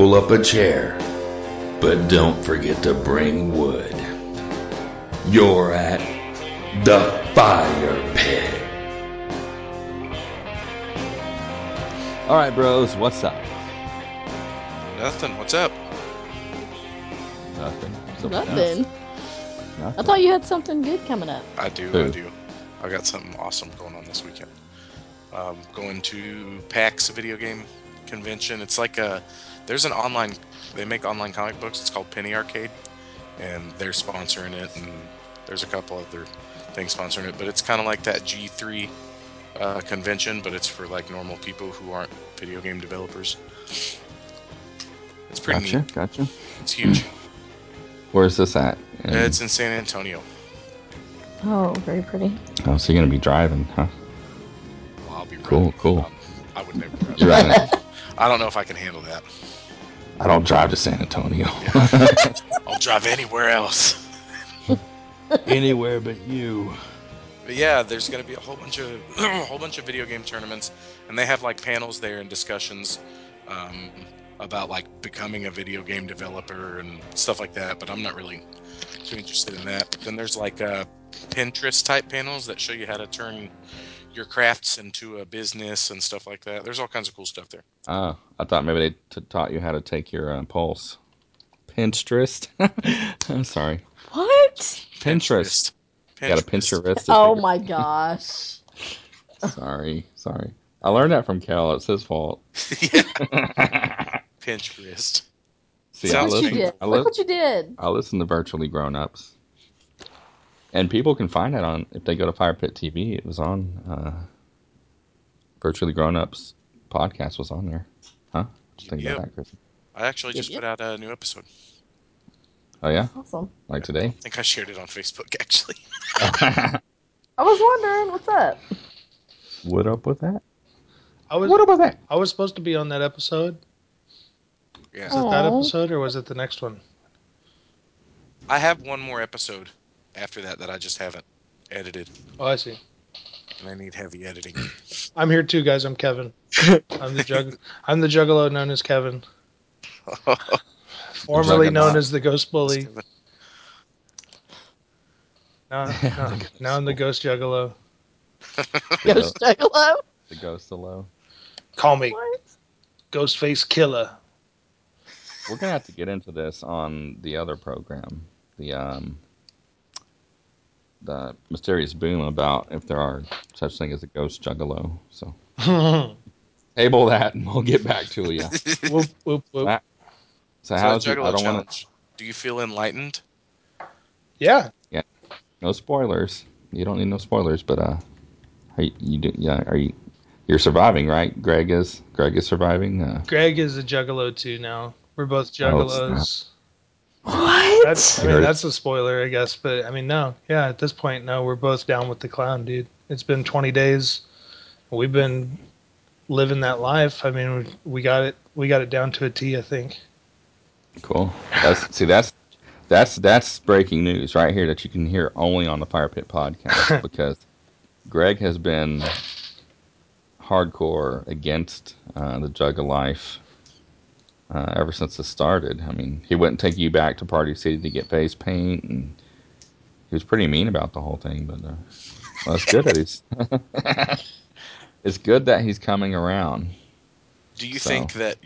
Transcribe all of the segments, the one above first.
pull up a chair, but don't forget to bring wood. You're at the fire pit. All right, bros, what's up? Nothing. What's up? Nothing. Something Nothing. else. I thought you had something good coming up. I do. Who? I do. I got something awesome going on this weekend. Um, going to PAX video game convention. It's like a there's an online. They make online comic books. It's called Penny Arcade, and they're sponsoring it. And there's a couple other things sponsoring it. But it's kind of like that E3 uh, convention, but it's for like normal people who aren't video game developers. It's pretty Gotcha. neat. Gotcha. It's huge. Where's this at? In- It's in San Antonio. Oh, very pretty. oh, so you're gonna be driving, huh? Well, I'll be Cool, running. cool. Um, I would never. drive. You're right. I don't know if I can handle that. I don't drive to San Antonio. I'll drive anywhere else. Anywhere but you. But yeah, there's going to be a whole bunch of a whole bunch of video game tournaments, and they have like panels there and discussions um, about like becoming a video game developer and stuff like that. But I'm not really too interested in that. But then there's like uh, Pinterest type panels that show you how to turn your crafts into a business and stuff like that. There's all kinds of cool stuff there. Oh, I thought maybe they t- taught you how to take your uh, pulse. Pinterest. I'm sorry. What? Pinterest. You gotta pinch your wrist. Oh my gosh. Sorry, sorry. I learned that from Cal. It's his fault. yeah, pinch wrist. See, Sounds I Look what you listen, did. I, Look li- what you did. I listen to Virtually Grown Ups. And people can find it on, if they go to Fire Pit TV, it was on uh, Virtually Grown Ups podcast was on there. Huh? What Yep. that, Chris? I actually just yep. put out a new episode. Oh, yeah? Awesome. Like today? I think I shared it on Facebook actually. I was wondering what's up. what up with that? I was What up with that? I was supposed to be on that episode. Yeah. Is it that episode or was it the next one? I have one more episode after that that I just haven't edited, Oh, I see. and I need heavy editing. I'm here too, guys. I'm Kevin. I'm the jug. I'm the juggalo known as Kevin, formerly known as the Ghost Bully. Now, now, now I'm the Ghost Juggalo. Ghost Juggalo? The ghost alone. Call me What? Ghostface Killah. We're gonna have to get into this on the other program, the um, the mysterious boom about if there are such thing as a ghost juggalo. So table that, and we'll get back to you. whoop, whoop, whoop. So So how's the your, I don't want challenge. Do you feel enlightened? Yeah, to no spoilers. You don't need no spoilers, but uh, are you, you do yeah? Are you you're surviving right? Greg is Greg is surviving. Uh, Greg is a Juggalo too now. We're both Oh, snap. Juggalos. What? That's I mean that's a spoiler, I guess. But I mean, no, yeah. At this point, no, we're both down with the clown, dude. It's been 20 days. We've been living that life. I mean, we, we got it. We got it down to a T. I think. Cool. That's see that's that's that's breaking news right here that you can hear only on the Fire Pit podcast because Greg has been hardcore against uh, the jug of life uh, ever since it started. I mean, he wouldn't take you back to Party City to get face paint, and he was pretty mean about the whole thing. But uh, well, it's good that he's it's good that he's coming around. Do you So- think that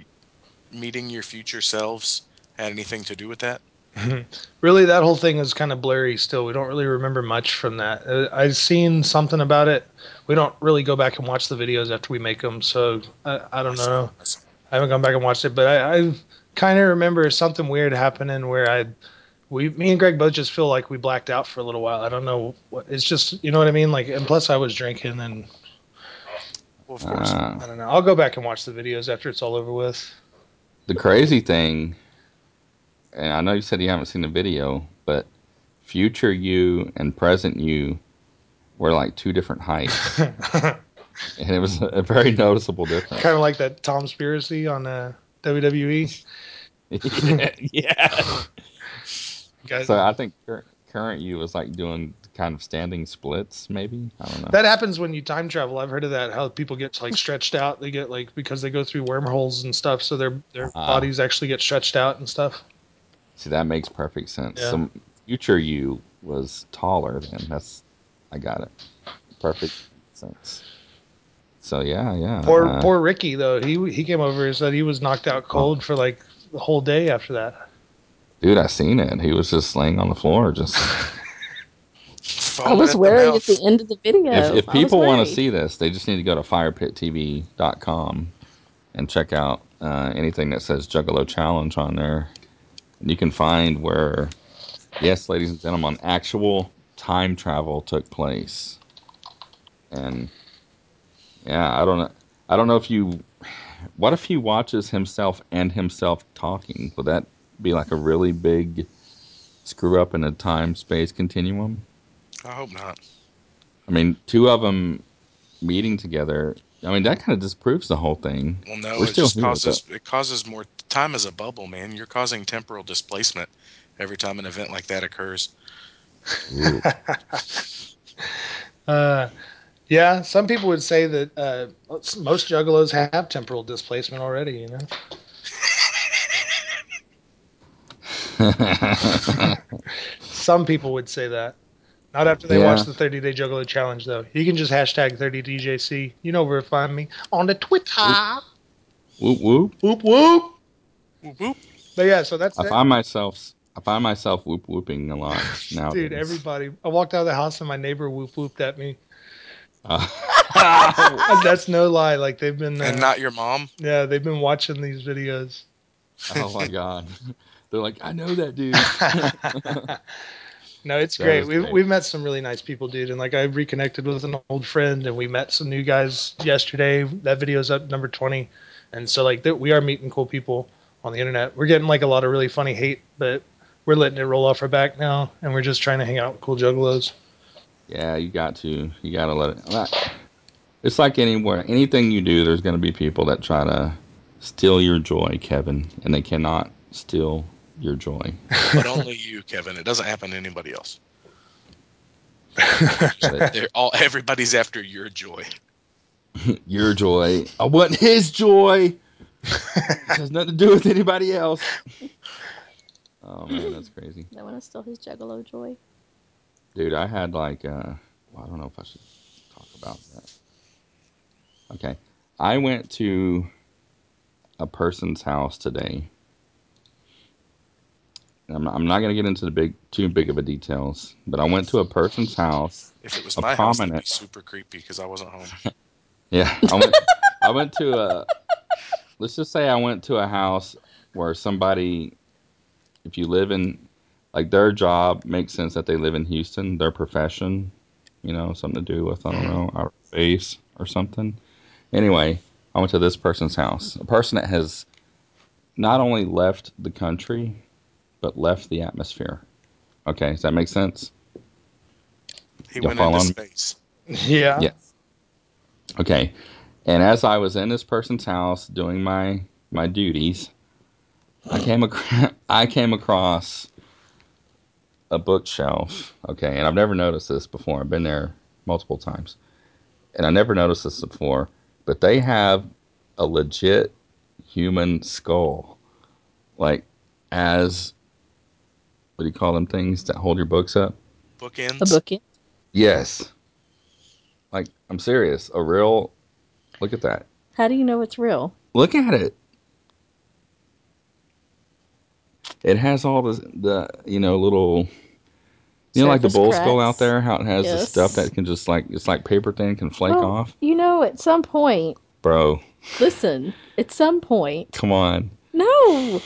meeting your future selves had anything to do with that? Really, that whole thing is kind of blurry. Still, we don't really remember much from that. Uh, I've seen something about it. We don't really go back and watch the videos after we make them, so I, I don't know. I haven't gone back and watched it, but I, I kind of remember something weird happening where I, we, me and Greg both just feel like we blacked out for a little while. I don't know what. It's just you know what I mean. Like, and plus I was drinking, and Well, of course. Uh, I don't know. I'll go back and watch the videos after it's all over with. the crazy thing, and I know you said you haven't seen the video, but future you and present you were like two different heights, and it was a very noticeable difference. kind of like that Tom Spiracy on uh, WWE. yeah. Guys, So I think cur- current you was like doing kind of standing splits, maybe. I don't know. That happens when you time travel. I've heard of that. How people get like stretched out. They get like because they go through wormholes and stuff, so their their Ah. bodies actually get stretched out and stuff. See, that makes perfect sense. Yeah. Some future you was taller then. That's I got it. Perfect sense. So yeah, yeah. Poor uh, poor Ricky though. He he came over and said he was knocked out cold for like the whole day after that. dude, I seen it. He was just laying on the floor, just. I was at worried at the end of the video. if, if people want to see this, they just need to go to firepittv.com and check out uh, anything that says Juggalo Challenge on there. And you can find where, yes, ladies and gentlemen, actual time travel took place. And yeah, I don't know. I don't know if you. What if he watches himself and himself talking? Would that be like a really big screw up in a time space continuum? I hope not. I mean, two of them meeting together. I mean, that kind of disproves the whole thing. Well, no, We're it still just causes it causes more time as a bubble, man. You're causing temporal displacement every time an event like that occurs. Uh, yeah, some people would say that uh, most juggalos have temporal displacement already. You know, some people would say that. Not after they Yeah. watch the 30 day juggalo challenge, though. You can just hashtag 30DJC. You know where to find me on the Twitter. whoop whoop. Whoop whoop. Whoop, whoop. But yeah, so that's I it. find myself. I find myself whoop whooping a lot now. Dude, everybody. I walked out of the house and my neighbor whoop whooped at me. Uh, That's no lie. Like they've been, uh, And not your mom. yeah, they've been watching these videos. oh my god. They're like, I know that dude. no, it's That great. We've great. we've met some really nice people, dude. And like I reconnected with an old friend, and we met some new guys yesterday. That video's up number twenty, and so like th- we are meeting cool people on the internet. We're getting like a lot of really funny hate, but we're letting it roll off our back now, and we're just trying to hang out with cool juggalos. Yeah, you got to. You got to let it. It's like anywhere, anything you do, there's going to be people that try to steal your joy, Kevin, and they cannot steal your joy. But only you, Kevin. It doesn't happen to anybody else. They're all everybody's after your joy. your joy, I want his joy. it has nothing to do with anybody else. Oh man, that's crazy, That one is still his juggalo joy. Dude. I had like, uh, well, I don't know if I should talk about that. Okay, I went to a person's house today. I'm, I'm not going to get into the big, too big of a details, but I went to a person's house. If it was A my house, that'd be prominent- super creepy because I wasn't home. Yeah, I went. I went to a. Let's just say I went to a house where somebody, if you live in, like their job makes sense that they live in Houston. Their profession, you know, something to do with I don't know our space or something. Anyway, I went to this person's house. A person that has not only left the country, but left the atmosphere. Okay, does that make sense? He Y'all went into following me? space. Yeah. Yeah. Okay. And as I was in this person's house doing my my duties, I came across I came across a bookshelf. Okay, and I've never noticed this before. I've been there multiple times, and I never noticed this before. But they have a legit human skull, like as what do you call them things that hold your books up? Bookends. A bookie. Yes. Like I'm serious. A real look at that. How do you know it's real? Look at it. It has all the the you know little you know like the bull skull out there how it has the stuff that can just like it's like paper thin can flake Well, off. You know, at some point, Bro, listen, at some point, come on. no,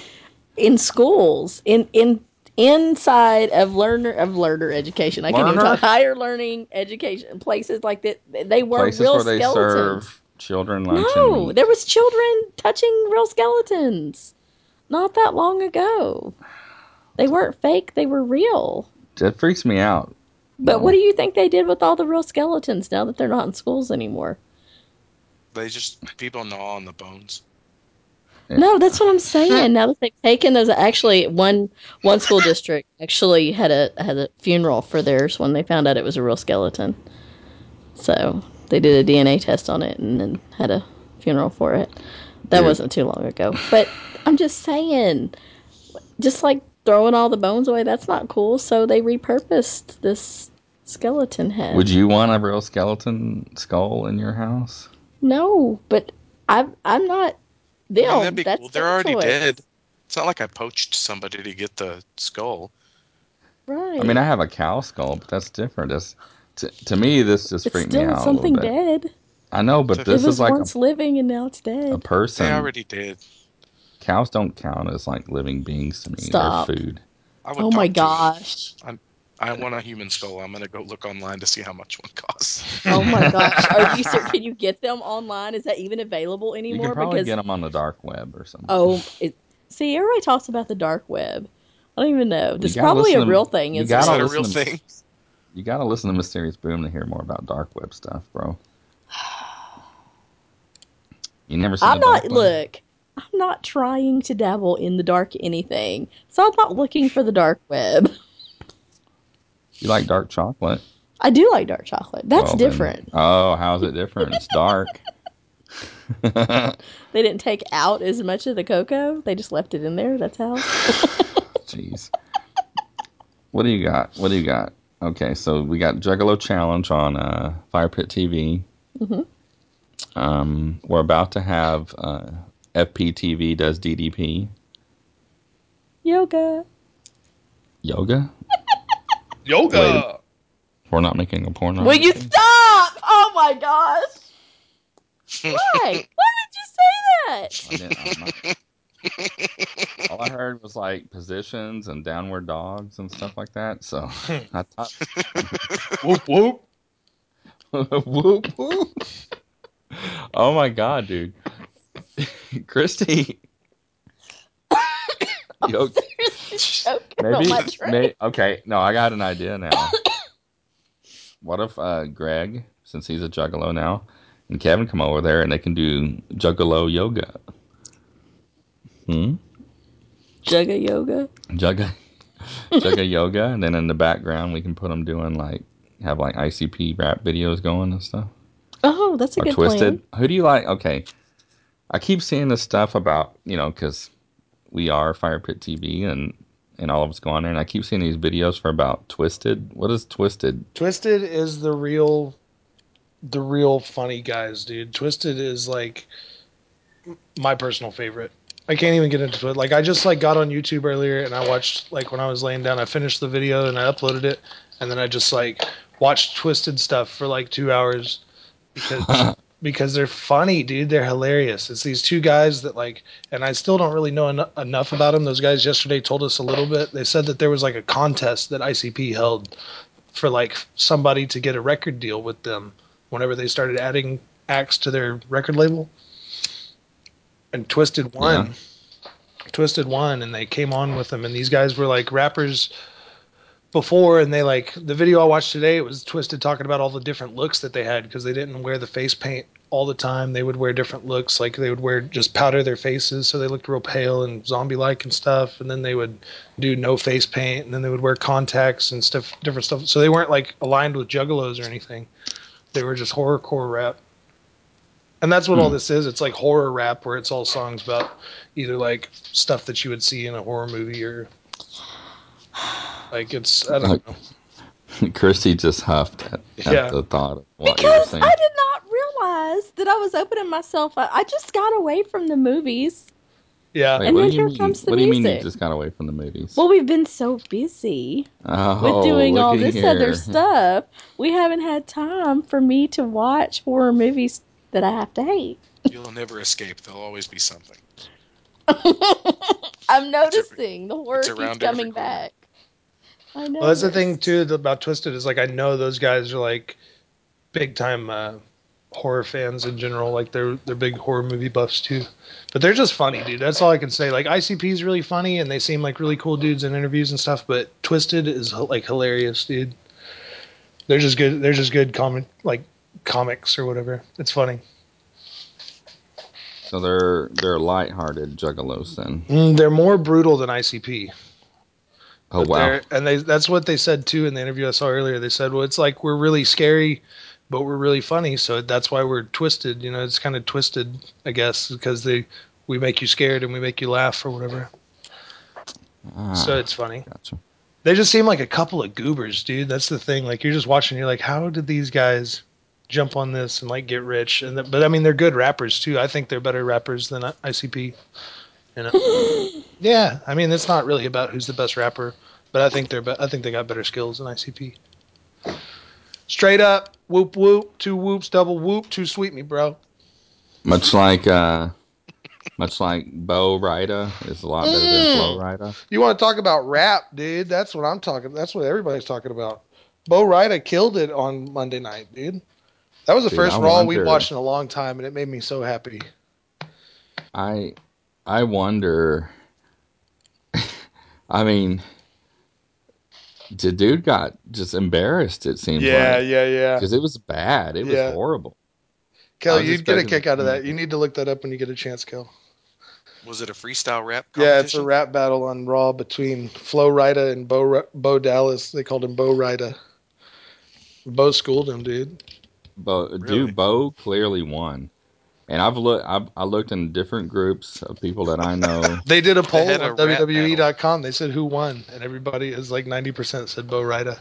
in schools, in in inside of learner of learner education, I can't even talk higher learning education places like that. They were Places real where they skeletons. serve children lunch No, there was children touching real skeletons not that long ago. They weren't fake; they were real. That freaks me out. But what do you think they did with all the real skeletons now that they're not in schools anymore? They just people gnaw on the bones. No, that's what I'm saying. Now that they've taken those, actually, one one school district actually had a had a funeral for theirs when they found out it was a real skeleton. So they did a DNA test on it and then had a funeral for it. That Dude. wasn't too long ago. But I'm just saying, just like throwing all the bones away, that's not cool. So they repurposed this skeleton head. Would you want a real skeleton skull in your house? No, but I'm I'm not them. I mean, that'd be that's cool. They're already choice. dead. It's not like I poached somebody to get the skull. Right. I mean, I have a cow skull, but that's different. That's, to, to me, this just it's freaked me out something a bit. dead. I know, but It this was is like once living and now it's a, dead. a person. They already did. Cows don't count as like living beings to me. Stop. They're food. I would oh my gosh. I want a human skull. I'm gonna go look online to see how much one costs. Oh my gosh. Are you so can you get them online? Is that even available anymore? You can probably because get them on the dark web or something. oh, it, see, everybody talks about the dark web. I don't even know. This is probably a listen to- real thing. you Is gotta Is that a real to- thing? You gotta listen to Mysterious Boom to hear more about dark web stuff, bro. You never seen I'm not look. I'm not trying to dabble in the dark anything, so I'm not looking for the dark web. You like dark chocolate? I do like dark chocolate. That's Well, then- different. Oh, how's it different? It's dark. They didn't take out as much of the cocoa. They just left it in there. That's how. Jeez. What do you got? What do you got? Okay, so we got Juggalo Challenge on uh, Fire Pit TV. Mhm. Um, we're about to have uh, FPTV does DDP Yoga. yoga. Yoga. We're not making a porno. Will you stop? Oh my gosh. Why? Why did you say that? I didn't- I'm not- All I heard was like positions and downward dogs and stuff like that. So I thought, whoop whoop. whoop whoop. Oh my god, dude, Christy. Yo, Choking on maybe, my may, okay. No, I got an idea now. What if uh, Greg, since he's a juggalo now, and Kevin come over there and they can do juggalo yoga? Hmm. Jugga yoga. Jugga, Jugga yoga, and then in the background we can put them doing like have like ICP rap videos going and stuff. Oh, that's a or good Twiztid. plan. Who do you like? Okay, I keep seeing this stuff about you know because we are Fire Pit TV and and all of us go on there, and I keep seeing these videos for about Twiztid. What is Twiztid? Twiztid is the real, the real funny guys, dude. Twiztid is like my personal favorite. I can't even get into it. Like I just like got on YouTube earlier and I watched like when I was laying down, I finished the video and I uploaded it, and then I just like watched Twiztid stuff for like two hours because because they're funny, dude. They're hilarious. It's these two guys that like, and I still don't really know en- enough about them. Those guys yesterday told us a little bit. They said that there was like a contest that ICP held for like somebody to get a record deal with them whenever they started adding acts to their record label. And Twiztid won. Twiztid won, and they came on with them. And these guys were like rappers before, and they like the video I watched today. It was Twiztid talking about all the different looks that they had because they didn't wear the face paint all the time. They would wear different looks, like they would wear just powder their faces so they looked real pale and zombie-like and stuff. And then they would do no face paint, and then they would wear contacts and stuff, different stuff. So they weren't like aligned with juggalos or anything. They were just horrorcore rap. And that's what all hmm. this is. It's like horror rap where it's all songs about either like stuff that you would see in a horror movie or like it's I don't Like- know. Christy just huffed at, at Yeah. the thought of what you were Because saying. I did not realize that I was opening myself up. I just got away from the movies. Yeah. Wait, And what then here mean? comes the what do you mean you just got away from the movies? Well, we've been so busy oh, with doing all looky this other stuff. We haven't had time for me to watch horror movies that I have to hate. You'll never escape. There'll always be something. I'm noticing the horror it's keeps coming back. I know. Well, that's the thing too about Twiztid is like I know those guys are like big time uh, horror fans in general. Like they're they're big horror movie buffs too. But they're just funny, dude. That's all I can say. Like ICP is really funny, and they seem like really cool dudes in interviews and stuff. But Twiztid is like hilarious, dude. They're just good. They're just good comic like comics or whatever. It's funny. So they're they're lighthearted juggalos then. Mm, they're more brutal than ICP. Oh But wow. And they that's what they said too in the interview I saw earlier. They said, well, it's like we're really scary, but we're really funny. So that's why we're twisted. You know, it's kind of twisted, I guess, because they we make you scared and we make you laugh or whatever. Ah, So it's funny. gotcha. They just seem like a couple of goobers, dude. That's the thing. Like you're just watching, you're like, how did these guys jump on this and like get rich? And th- but I mean, they're good rappers too. I think they're better rappers than ICP. You know? yeah. I mean, it's not really about who's the best rapper, but I think they're. Be- I think they got better skills than ICP. Straight up, whoop whoop, two whoops, double whoop, too sweet me, bro. Much like uh, much like Bo Rida is a lot better Mm. than Flo Rida. You want to talk about rap, dude? That's what I'm talking. That's what everybody's talking about. Bo Rida killed it on Monday night, dude. That was the Dude, first I Raw we wonder- watched in a long time, and it made me so happy. I I wonder. I mean, the dude got just embarrassed. It seems like yeah, yeah. because it was bad. It Yeah. was horrible. I Kelly, you'd get a kick out of that. You need to look that up when you get a chance, Kel. Was it a freestyle rap? Yeah, it's a rap battle on Raw between Flo Rida and Bo Bo Dallas. They called him Bo Rida. Bo schooled him, dude. Bo, Really? dude, Bo clearly won. And I've looked. I've, I looked in different groups of people that I know. They did a poll had on a rap WWE.com. They said who won, and everybody is like ninety percent said Bo Rida.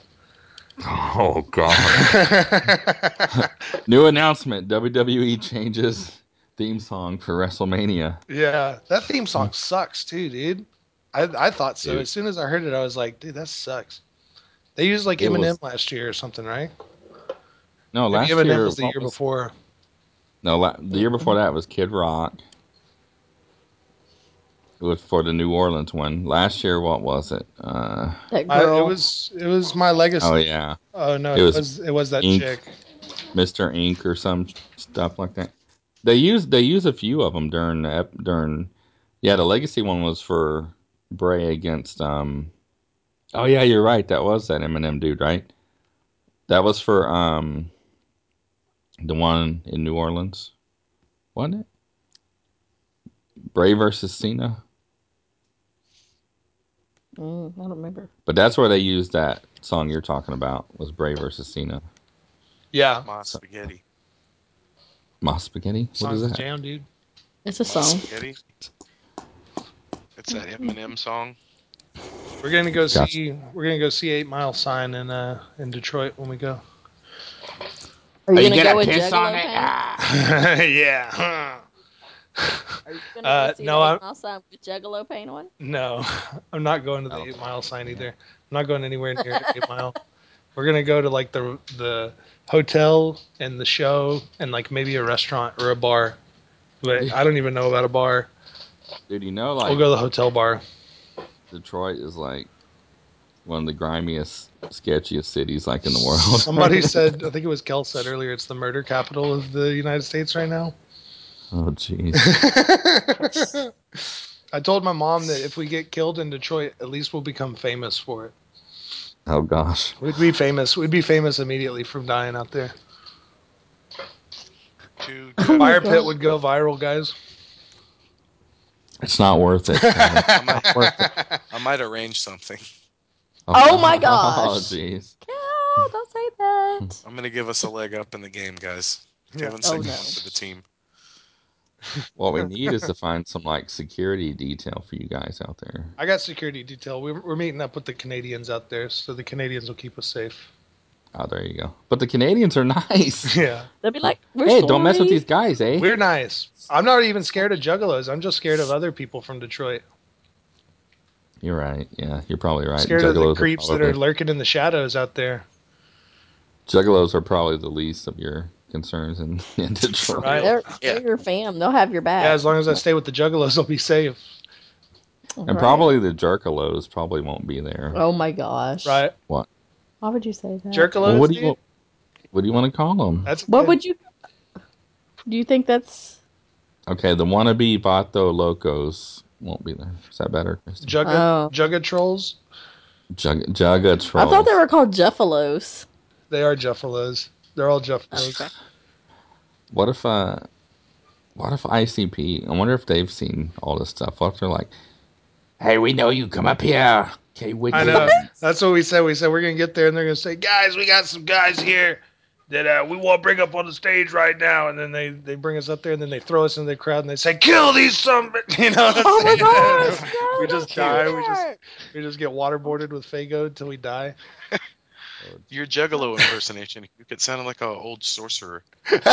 oh God! New announcement: WWE changes theme song for WrestleMania. Yeah, that theme song sucks too, dude. I I thought so. Dude. As soon as I heard it, I was like, dude, that sucks. They used like It Eminem was- last year or something, right? No, last Maybe Eminem year was the what year before. No, the year before that was Kid Rock. It was for the New Orleans one. Last year, what was it? Uh, That I, girl. it was it was my legacy. oh yeah. Oh, no, it it was was it was that Ink. chick. Mister Ink or some stuff like that. They use they use a few of them during the during. Yeah, the Legacy one was for Bray against. um Oh yeah, you're right. That was that Eminem dude, right? That was for um the one in New Orleans, wasn't it? Bray versus Cena. Mm, I don't remember. But that's where they used that song you're talking about was Bray versus Cena. Yeah, Ma spaghetti. Ma spaghetti? What songs is is that? jam, dude. It's a Ma song. spaghetti. It's that Eminem song. We're gonna go Gotcha. see we're gonna go see Eight Mile Sign in uh in Detroit when we go. Are you, Are you gonna gonna go with piss Juggalo on it? paint? yeah. Are you gonna Uh, see no, the I'm- Eight Mile Sign with Juggalo paint on? No, I'm not going to the Oh. Eight Mile Sign either. I'm not going anywhere near Eight Mile. We're gonna go to like the the hotel and the show and like maybe a restaurant or a bar. But I don't even know about a bar. Dude, you know, like We'll go to the hotel bar. Detroit is like one of the grimiest, sketchiest cities like in the world. Somebody said, I think it was Kel said earlier, it's the murder capital of the United States right now. oh, jeez. I told my mom that if we get killed in Detroit, at least we'll become famous for it. Oh gosh. We'd be famous. We'd be famous immediately from dying out there. Two Fire pit would go viral, guys. It's not worth it. I might, I might arrange something. Oh my Oh gosh. jeez. No, don't say that. I'm gonna give us a leg up in the game, guys. Yeah. Kevin Oh, Signal no. for the team. What we need is to find some like security detail for you guys out there. I got security detail. We're, we're meeting up with the Canadians out there, so the Canadians will keep us safe. Oh, there you go. But the Canadians are nice. Yeah, They'll be like, we're hey, don't mess with these guys, eh? we're nice. I'm not even scared of juggalos. I'm just scared of other people from Detroit. You're right. Yeah, you're probably right. Scared of the Juggalos are creeps that are lurking in the shadows out there. Juggalos are probably the least of your concerns in, in Detroit. Right. They're, Yeah. they're your fam. They'll have your back. Yeah, as long as I stay with the juggalos, I'll be safe. And Right. probably the Jerkalos probably won't be there. Oh my gosh. Right? What? Why would you say that? Jerkalos. Well, what do you dude? what do you want to call them? That's What good. would you? Do you think that's? Okay, the wannabe Vato Locos won't be there. Is that better? Kristen? Jugga, Oh. Jugga trolls? Jug, Jugga Trolls. I thought they were called Jeffalos. They are juffalos. They're all juffalos. Okay. What if uh, what if ICP? I wonder if they've seen all this stuff. What if they're like, "Hey, we know you. Come up here." Okay, we I know. That's what we said. We said we're gonna get there, and they're gonna say, "Guys, we got some guys here that uh, we want to bring up on the stage right now." And then they they bring us up there, and then they throw us in the crowd, and they say, "Kill these some," you know. Oh my gosh! we just die. do We just we just get waterboarded with Faygo until we die. Your Juggalo impersonation. You could sound like an old sorcerer.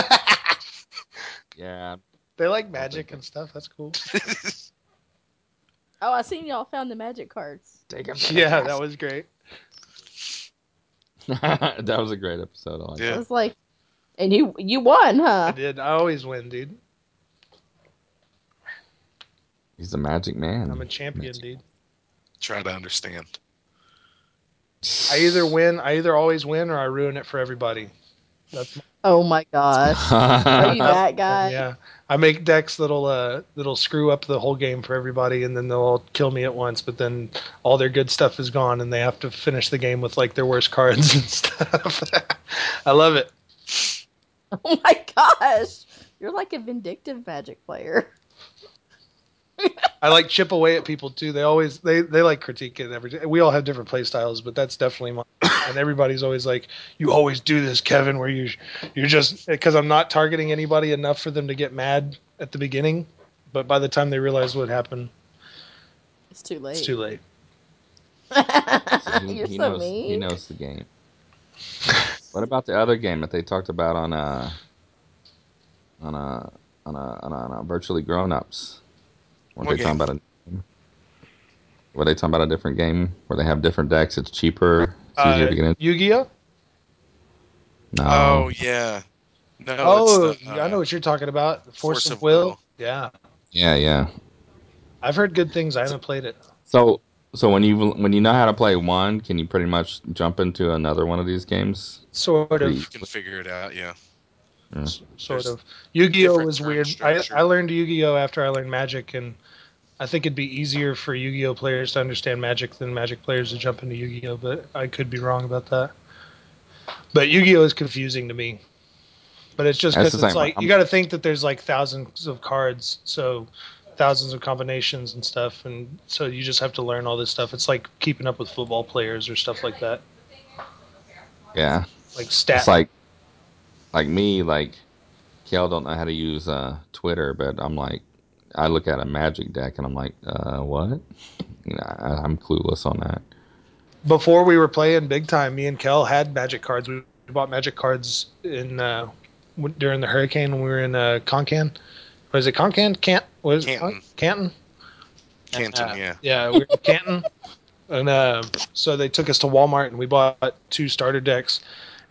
Yeah, They like magic and stuff. That's cool. Oh, I seen y'all found the magic cards. take him. Yeah, that was great. that was a great episode. I like Yeah. I was like, and you you won, I huh? did. I always win, dude. He's a magic man. I'm a champion, Magic. dude. Try to understand. I either win. I either always win, or I ruin it for everybody. That's Oh my gosh! Are you that guy? yeah. I make decks that'll uh that'll screw up the whole game for everybody, and then they'll all kill me at once. But then all their good stuff is gone, and they have to finish the game with like their worst cards and stuff. I love it. Oh my gosh! You're like a vindictive magic player. I like chip away at people too. They always they they like critique it every day. We all have different play styles, but that's definitely mine. And everybody's always like, "You always do this, Kevin, where you you're just because I'm not targeting anybody enough for them to get mad at the beginning, but by the time they realize what happened, It's too late. it's too late." he, You're he so knows, mean. He knows the game. what about the other game that they talked about on uh on a on a on a, on a virtually grown ups? Were What they talking about a were they talking about a different game where they have different decks? It's cheaper. It's easier Uh, to get in. Yu-Gi-Oh. No. Oh yeah. No. Oh, it's the, I know uh, what you're talking about. Force, Force of, of will. Will. Yeah, Yeah, yeah. I've heard good things. I haven't played it. So so when you when you know how to play one, can you pretty much jump into another one of these games? Sort of. You can figure it out. Yeah. Mm. S- sort There's of. Yu-Gi-Oh was weird. I, structure. I learned Yu-Gi-Oh after I learned Magic, and I think it'd be easier for Yu-Gi-Oh players to understand Magic than Magic players to jump into Yu-Gi-Oh. But I could be wrong about that. But Yu-Gi-Oh is confusing to me. But it's just because it's same. like I'm- you got to think that there's like thousands of cards, so thousands of combinations and stuff, and so you just have to learn all this stuff. It's like keeping up with football players or stuff like that, Yeah. like stat. It's like like me, like Kel don't know how to use uh, Twitter, but I'm like, I look at a Magic deck and I'm like, uh, what? You know, I, I'm clueless on that. before we were playing big time, me and Kel had magic cards. We bought magic cards in uh, w- during the hurricane when we were in uh, Concan. Was it Concan? Cant? Was it Canton. Canton? Canton. Uh, yeah. Yeah, we were in Canton. And uh, so they took us to Walmart and we bought two starter decks.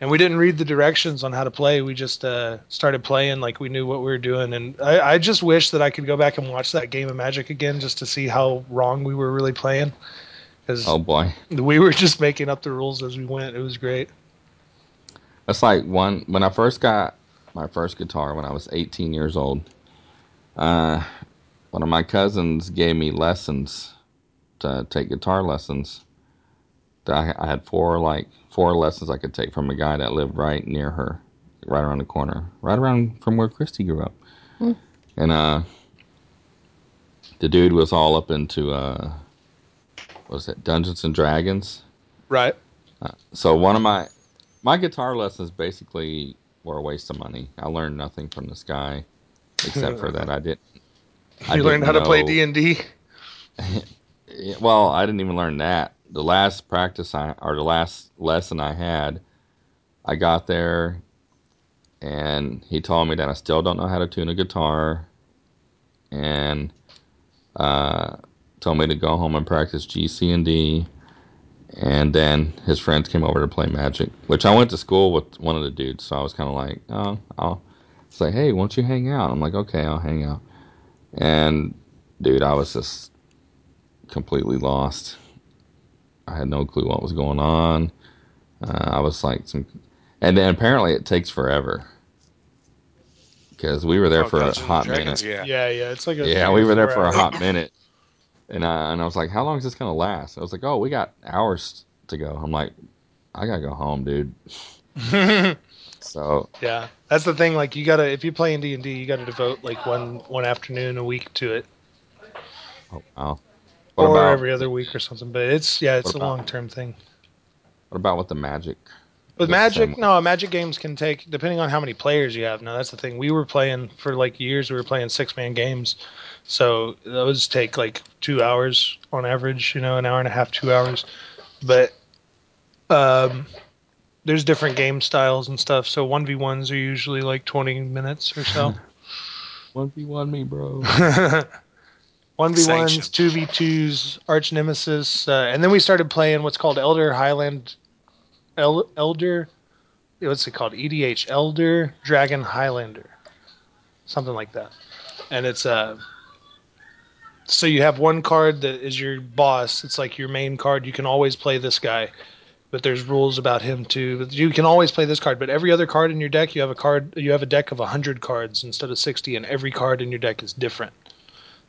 And we didn't read the directions on how to play. We just uh, started playing like we knew what we were doing. And I, I just wish that I could go back and watch that game of Magic again just to see how wrong we were really playing. Because Oh boy, we were just making up the rules as we went. It was great. that's like one when I first got my first guitar when I was 18 years old. Uh, one of my cousins gave me lessons to take guitar lessons. I, I had four like four lessons I could take from a guy that lived right near her, right around the corner, right around from where Christy grew up. And uh, the dude was all up into uh, what was it Dungeons and Dragons. Right. So one of my my guitar lessons basically were a waste of money. I learned nothing from this guy except for that I didn't. I You learned how didn't to play D and D. Well, I didn't even learn that. The last practice I or the last lesson I had, I got there, and he told me that I still don't know how to tune a guitar, and uh, told me to go home and practice G, C, and D. And then his friends came over to play Magic, which I went to school with one of the dudes, so I was kind of like, oh, I'll say, hey, won't you hang out? I'm like, okay, I'll hang out. And dude, I was just completely lost. I had no clue what was going on. Uh, I was like some, and then apparently it takes forever because we were there Oh, for Dungeons a hot Dragons, minute. Yeah. Yeah, yeah. It's like a Yeah, we were there for a hot minute, and I and I was like, "How long is this gonna last?" I was like, "Oh, we got hours to go." I'm like, "I gotta go home, dude." So Yeah, that's the thing. Like you gotta, if you play in D and D, you gotta devote like one one afternoon a week to it, oh, wow. What or about every other week or something. But it's yeah, it's a long term thing. what about with the magic? With Is it the Magic, no, Magic games can take depending on how many players you have. Now that's the thing. We were playing for like years. We were playing six man games, so those take like two hours on average. You know, an hour and a half, two hours. But um, there's different game styles and stuff. So one v ones are usually like twenty minutes or so. One v one me, bro. One v ones, two v twos, arch nemesis, uh, and then we started playing what's called Elder Highland, El- Elder, what's it called? EDH, Elder Dragon Highlander, something like that. And it's uh, so you have one card that is your boss. It's like your main card. You can always play this guy, but there's rules about him too. But you can always play this card. But every other card in your deck, you have a card. You have a deck of hundred cards instead of sixty, and every card in your deck is different.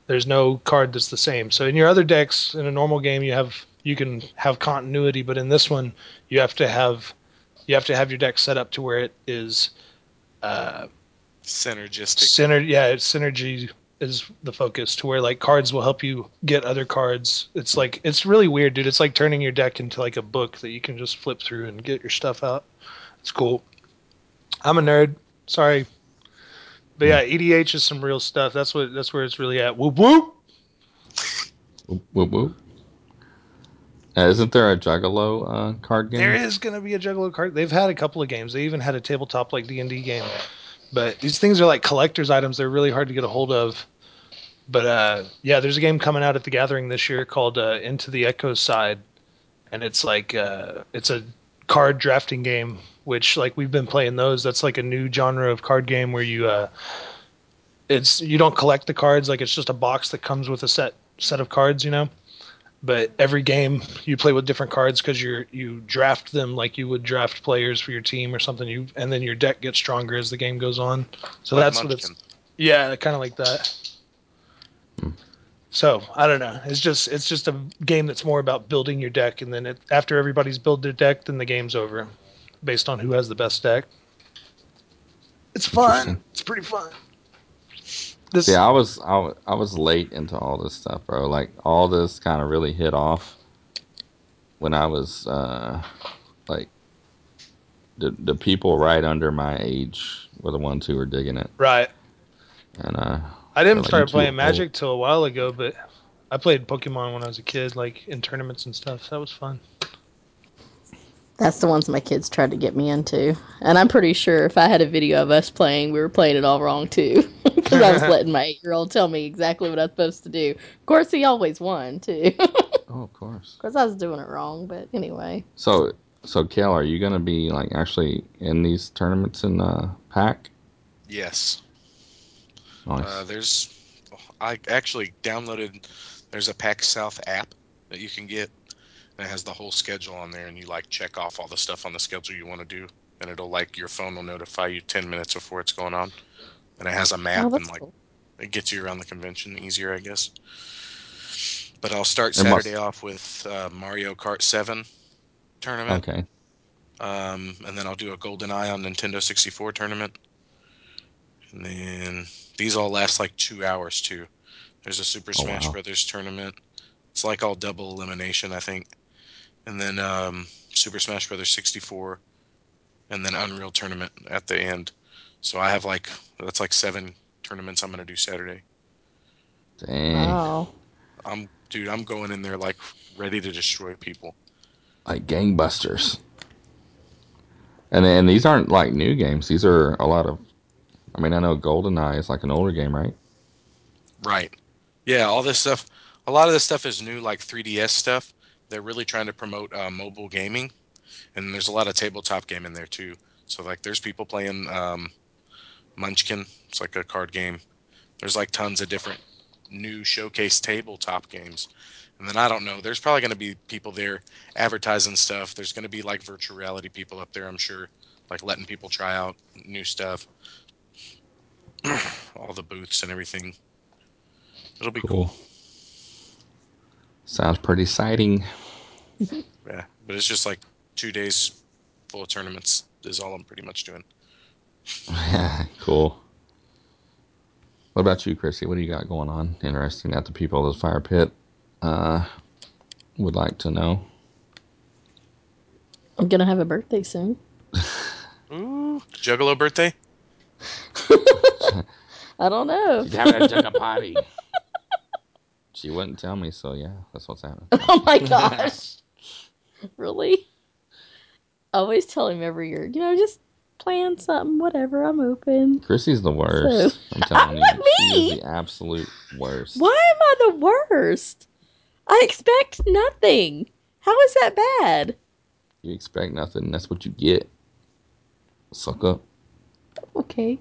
There's no card that's the same. So in your other decks, in a normal game, you have you can have continuity, but in this one, you have to have you have to have your deck set up to where it is uh, Synergistic. synergy. Yeah, it's synergy is the focus to where like cards will help you get other cards. It's like it's really weird, dude. It's like turning your deck into like a book that you can just flip through and get your stuff out. It's cool. I'm a nerd. Sorry. But yeah, EDH is some real stuff. That's what that's where it's really at. Whoop whoop. whoop, whoop, whoop. Uh, isn't there a Juggalo uh, card game? There is going to be a Juggalo card. They've had a couple of games. They even had a tabletop like D and D game. But these things are like collector's items. They're really hard to get a hold of. But uh, yeah, there's a game coming out at the Gathering this year called uh, Into the Echo Side, and it's like uh, it's a card drafting game. Which like we've been playing those. That's like a new genre of card game where you uh, it's you don't collect the cards. Like it's just a box that comes with a set set of cards. You know but every game you play with different cards because you you draft them like you would draft players for your team or something. You and then your deck gets stronger as the game goes on. So Like that's what it's. Yeah, kind of like that. So I don't know. It's just it's just a game that's more about building your deck, and then it, after everybody's built their deck, then the game's over, based on who has the best deck. It's fun. It's pretty fun. This See, I was I, wa- I was late into all this stuff, bro. Like all this kind of really hit off when I was uh, like the the people right under my age were the ones who were digging it, right. and uh, I didn't Like, start you two playing old. Magic till a while ago, but I played Pokemon when I was a kid, like in tournaments and stuff. So that was fun. That's the ones my kids tried to get me into. And I'm pretty sure if I had a video of us playing, we were playing it all wrong too. Because I was letting my eight year old tell me exactly what I was supposed to do. Of course, he always won too. of oh, of course. course, I was doing it wrong, but anyway. So so Kel, are you gonna be like actually in these tournaments in uh, PAX? Yes. Nice. Uh, there's, I actually downloaded. There's a PAX South app that you can get, and it has the whole schedule on there, and you like check off all the stuff on the schedule you want to do, and it'll like your phone will notify you ten minutes before it's going on, and it has a map Oh, and like cool. it gets you around the convention easier, I guess. But I'll start Saturday off with uh, Mario Kart Seven tournament, okay. um, and then I'll do a Golden Eye on Nintendo 64 tournament. And then these all last like two hours too. There's a Super Oh, Smash wow. Brothers tournament. It's like all double elimination, I think. And then um, Super Smash Brothers 64, and then Unreal tournament at the end. So I have like that's like seven tournaments I'm gonna do Saturday. Dang. Wow. I'm dude, I'm going in there like ready to destroy people. Like gangbusters. And and these aren't like new games. These are a lot of. I mean, I know GoldenEye is like an older game, right? Right. Yeah, all this stuff. A lot of this stuff is new, like 3DS stuff. They're really trying to promote uh, mobile gaming, and there's a lot of tabletop game in there too. So like, there's people playing um, Munchkin. It's like a card game. There's like tons of different new showcase tabletop games. And then I don't know. There's probably going to be people there advertising stuff. There's going to be like virtual reality people up there. I'm sure, like letting people try out new stuff. all the booths and everything. It'll be cool. Sounds pretty exciting. Yeah, but it's just like two days full of tournaments is all I'm pretty much doing. Yeah, cool. What about you, Chrissy? What do you got going on? Interesting that the people of the fire pit uh, would like to know. I'm gonna have a birthday soon. Ooh, Juggalo birthday. I don't know. She's having a jugga party. She wouldn't tell me, so yeah, that's what's happening. Oh my gosh. really? I always tell him every year, you know, just plan something, whatever. I'm open. Chrissy's the worst. So- I'm telling Not you, she me. is the absolute worst. Why am I the worst? I expect nothing. How is that bad? You expect nothing, that's what you get. Suck up. Okay.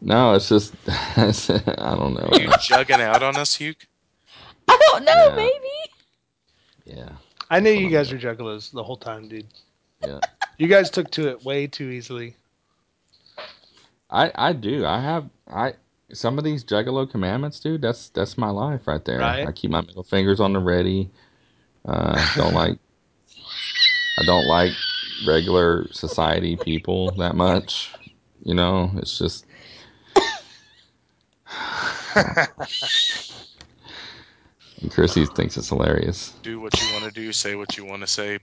No, it's just I don't know. Are you jugging out on us, Hugh? I don't know, Yeah. maybe. Yeah, I knew you guys were juggalos the whole time, dude. yeah. You guys took to it way too easily. I I do. I have I some of these Juggalo commandments, dude. That's that's my life right there. Right. I keep my middle fingers on the ready. Uh, don't like. I don't like regular society people that much. You know, it's just. and Chrissy thinks it's hilarious. Do what you want to do. Say what you want to say.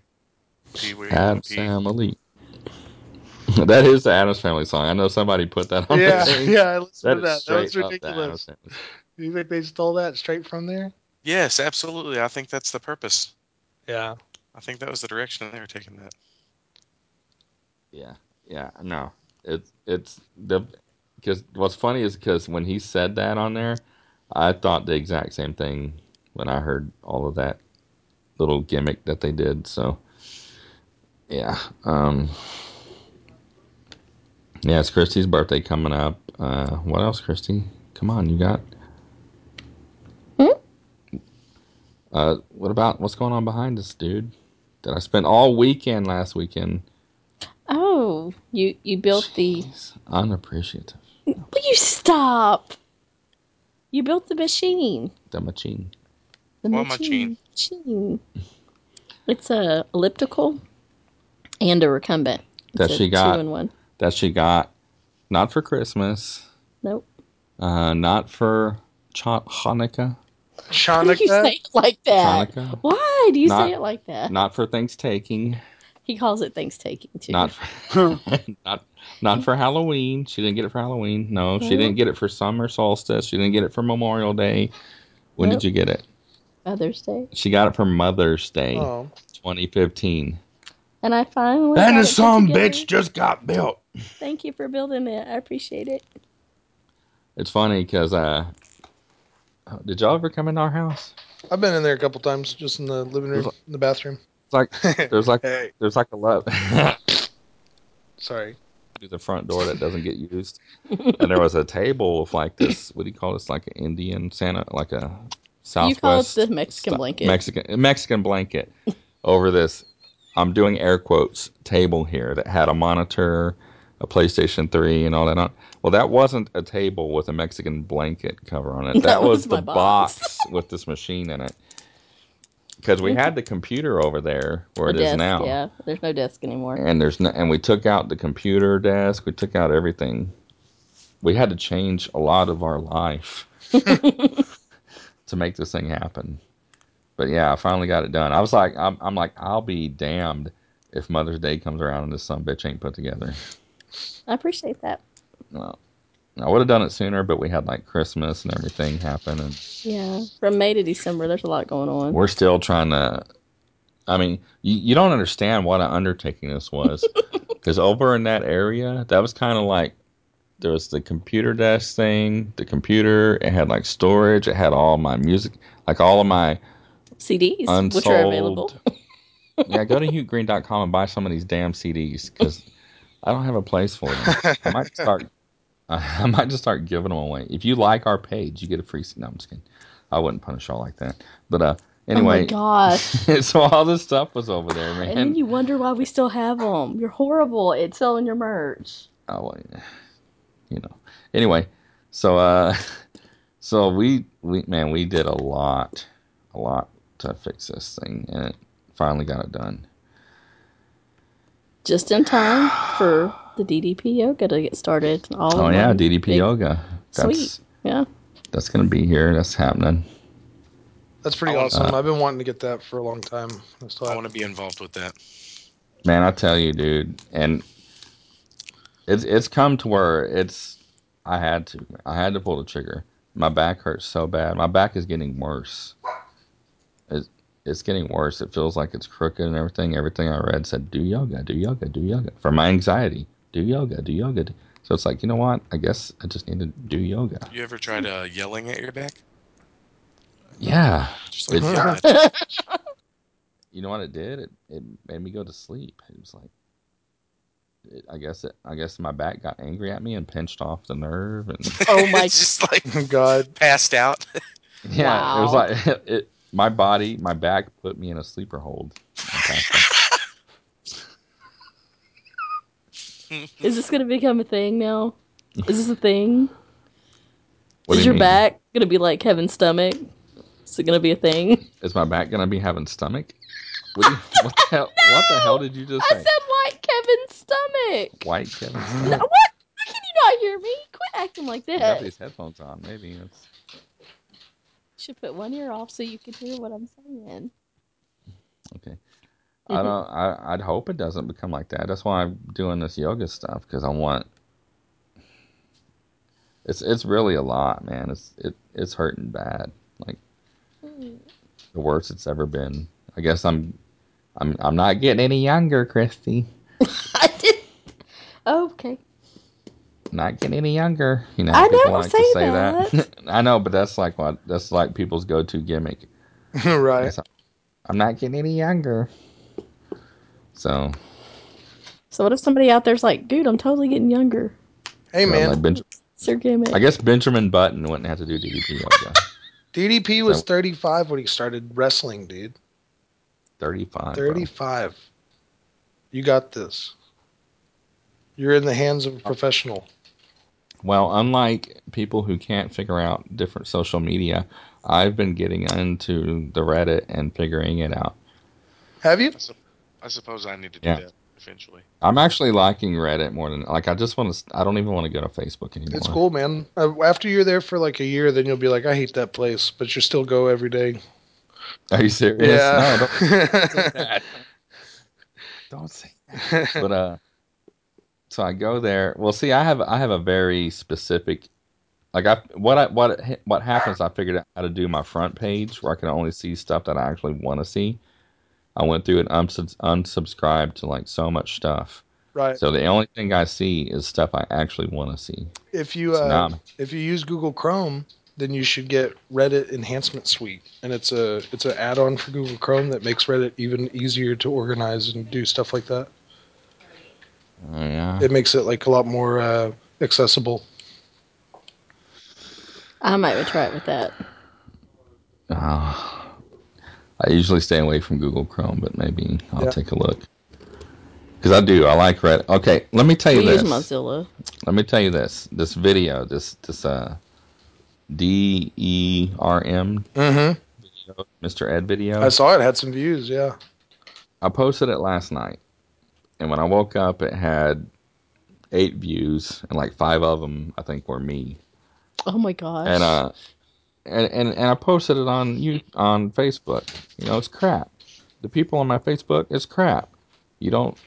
Be where you want Adam's to family. that is the Addams Family song. I know somebody put that on. yeah, the yeah, I listened That to that. That was up the Addams ridiculous. Family. You think they stole that straight from there? Yes, absolutely. I think that's the purpose. Yeah. I think that was the direction they were taking that. Yeah, yeah, no, it's it's the because what's funny is because when he said that on there, I thought the exact same thing when I heard all of that little gimmick that they did. So, yeah, um, yeah, it's Christy's birthday coming up. Uh, what else, Christy? Come on, you got. Hmm? Uh, what about what's going on behind us, dude? That I spent all weekend last weekend. Oh, you you built the. Jeez, unappreciative. Will you stop? You built the machine. The machine. The What machine. machine. It's a elliptical and a recumbent. That It's she got. two in one. that she got not for Christmas, Nope. uh, not for Cha- Hanukkah, Why do you say it like that? Hanukkah, Why do you Not- say it like that? not for Thanksgiving. he calls it Thanksgiving too. not for, not not for Halloween. She didn't get it for Halloween. No, she didn't get it for summer solstice. She didn't get it for Memorial Day. When Nope. did you get it? Mother's Day. She got it for Mother's Day, Oh. 2015. And I finally. And got the it some bitch just got built. Thank you for building it. I appreciate it. It's funny because uh, did y'all ever come in our house? I've been in there a couple times, just in the living room, in the bathroom. It's like there's like hey, there's like a love. sorry. through the front door that doesn't get used. and there was a table with like this. What do you call this? Like an Indian Santa, like a Southwest. you call it the Mexican sti- blanket. Mexican Mexican blanket over this. I'm doing air quotes table here that had a monitor, a PlayStation 3, and all that on. Well, that wasn't a table with a Mexican blanket cover on it. That, That was, was the box. box with this machine in it. Because we had the computer over there where The it is desk, now Yeah, there's no desk anymore. and there's no, and we took out the computer desk we took out everything we had to change a lot of our life to make this thing happen but yeah i finally got it done i was like i'm, I'm like i'll be damned if mother's day comes around and this some bitch ain't put together I appreciate that. well i would have done it sooner but we had like christmas and everything happen and Yeah, from May to December, there's a lot going on. we're still trying to i mean you, you don't understand what an undertaking this was because over in that area that was kind of like there was the computer desk thing the computer it had like storage it had all my music like all of my CDs, unsold which are available. yeah go to hughgreen.com and buy some of these damn cds because i don't have a place for them i might start i might just start giving them away if you like our page you get a free no i'm just kidding i wouldn't punish y'all like that but uh anyway Oh my gosh. so all this stuff was over there, man. and then you wonder why we still have them. You're horrible at selling your merch. oh, well, yeah. You know. Anyway, so uh, so we we man, we did a lot, a lot to fix this thing, and it finally got it done. Just in time for the DDP yoga to get started. All Oh yeah, DDP big- yoga. That's Sweet. Yeah. that's gonna be here. That's happening. That's pretty I want- awesome. I've been wanting to get that for a long time. I still I want to be involved with that. Man, I tell you, dude, and it's it's come to where it's I had to I had to pull the trigger. My back hurts so bad. My back is getting worse. It's it's getting worse. It feels like it's crooked and everything. Everything I read said do yoga, do yoga, do yoga for my anxiety. Do yoga, do yoga. So it's like you know what? I guess I just need to do yoga. You ever tried uh, yelling at your back? Yeah, Just like, It's- yell at it. you know what it did? It it made me go to sleep. It was like, it, I guess it. I guess my back got angry at me and pinched off the nerve, and Oh my just like God. passed out. yeah, it was like it. My body, my back put me in a sleeper hold. I passed out. Is this gonna become a thing now? Is this a thing? What do Is you your mean? back gonna be like Kevin's stomach? Is it gonna be a thing? Is my back gonna be having stomach? What, you, what the hell? What the hell did you just I say? said like Kevin's stomach. White Kevin. No, what? How can you not hear me? Quit acting like You that. got these headphones on. Maybe it's. should put one ear off so you can hear what I'm saying. Okay. I mm-hmm. don't. I I'd hope it doesn't become like that. That's why I'm doing this yoga stuff because I want. It's it's really a lot, man. It's it it's hurting bad, like mm. the worst it's ever been. I guess I'm, I'm I'm not getting any younger, Christy. I did. Oh, okay. Not getting any younger. You know, I people never like say to say that. that. I know, but that's like what that's like people's go-to gimmick. right. Yes, I'm not getting any younger. So, So what if somebody out there's like, dude, I'm totally getting younger. Hey, so man. like Benj- It's their gimmick. I guess Benjamin Button wouldn't have to do DDP yoga. DDP was So- 35 when he started wrestling, dude. 35. bro. 35. You got this. You're in the hands of a professional. Well, unlike people who can't figure out different social media, I've been getting into the Reddit and figuring it out. Have you? I, sup- I suppose I need to do Yeah. that eventually. I'm actually liking Reddit more than like I just want to. I don't even want to go to Facebook anymore. It's cool, man. Uh, after you're there for like a year, then you'll be like, I hate that place, but you still go every day. Are you serious? Yeah. No, don't say that. But uh, so I go there. Well, see, I have I have a very specific. Like I what I what what happens? I figured out how to do my front page where I can only see stuff that I actually want to see. I went through and unsubs- unsubscribed to like so much stuff. right. So the only thing I see is stuff I actually want to see. If you uh, if you use Google Chrome, then you should get Reddit Enhancement Suite, and it's a it's an add-on for Google Chrome that makes Reddit even easier to organize and do stuff like that. Oh yeah. It makes it like a lot more uh, accessible. I might even try it with that. Oh. I usually stay away from Google Chrome, but maybe I'll Yeah. take a look. Because I do, I like Reddit. Okay, let me tell you We this. use Mozilla. Let me tell you this. This video, this this uh, D E R M, Mm-hmm. Mr. Ed video. I saw it had some views. Yeah. I posted it last night, and when I woke up, it had eight views, and like five of them, I think, were me. Oh my gosh. and uh and, and and I posted it on you on Facebook. You know, it's crap. The people on my Facebook it's crap. You don't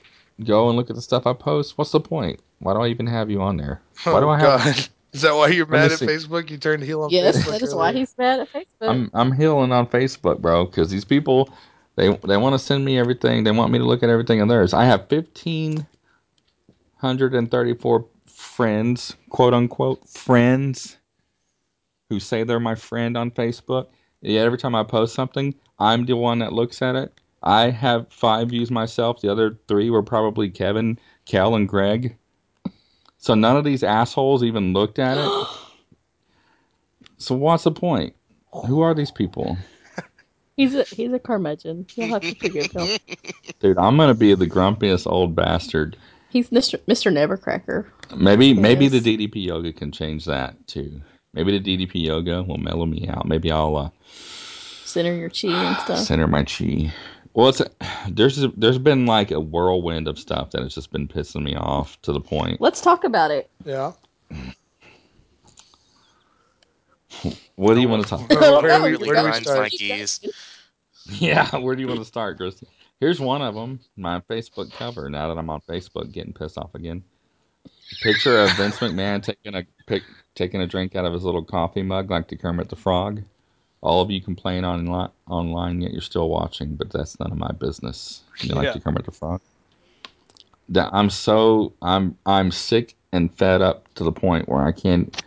go and look at the stuff I post. What's the point? Why do I even have you on there? Why do oh, I have? God. Is that why you're mad at see. Facebook? You turned heel on yes, Facebook. Yes, that is why he's mad at Facebook. I'm I'm heeling on Facebook, bro, because these people they they want to send me everything. They want me to look at everything on theirs. I have fifteen hundred and thirty four friends, quote unquote friends, who say they're my friend on Facebook. Yet every time I post something, I'm the one that looks at it. I have five views myself. The other three were probably Kevin, Cal, and Greg. So none of these assholes even looked at it. So what's the point? Who are these people? he's a he's a curmudgeon. You'll have to forgive him. Dude, I'm gonna be the grumpiest old bastard. He's Mr. Mr. Nevercracker. Maybe maybe Yes. the DDP yoga can change that too. Maybe the DDP yoga will mellow me out. Maybe I'll uh, Center your chi and stuff. center my chi, Well, it's there's there's been like a whirlwind of stuff that has just been pissing me off to the point. Let's talk about it. Yeah. What do you want to talk? Where, Oh, where, where do we start? like geese. Yeah, where do you want to start, Christy? Here's one of them. My Facebook cover. Now that I'm on Facebook, getting pissed off again. Picture of Vince McMahon taking a pic, taking a drink out of his little coffee mug, like the Kermit the Frog. All of you complain online, online, yet you're still watching, but that's none of my business. You like Yeah. the Kermit the Frog? That I'm so I'm I'm sick and fed up to the point where I can't.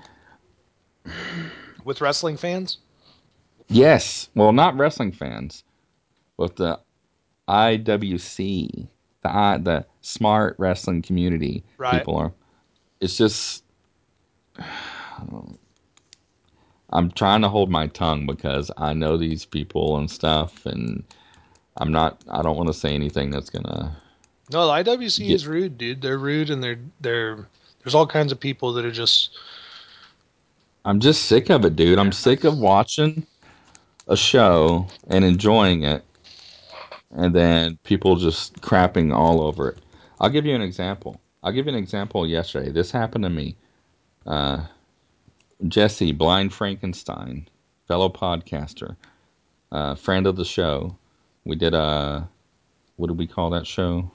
With wrestling fans? Yes, well, not wrestling fans, but the IWC, the I, the smart wrestling community Right. people are. It's just. I'm trying to hold my tongue because I know these people and stuff, and I'm not. I don't want to say anything that's gonna. No, the IWC Yeah. is rude, dude. They're rude and they're they're there's all kinds of people that are just I'm just sick of it, dude. I'm sick of watching a show and enjoying it, and then people just crapping all over it. I'll give you an example. I'll give you an example yesterday. This happened to me. Uh, Jesse, Blind Frankenstein, fellow podcaster, uh, friend of the show. We did a, what did we call that show?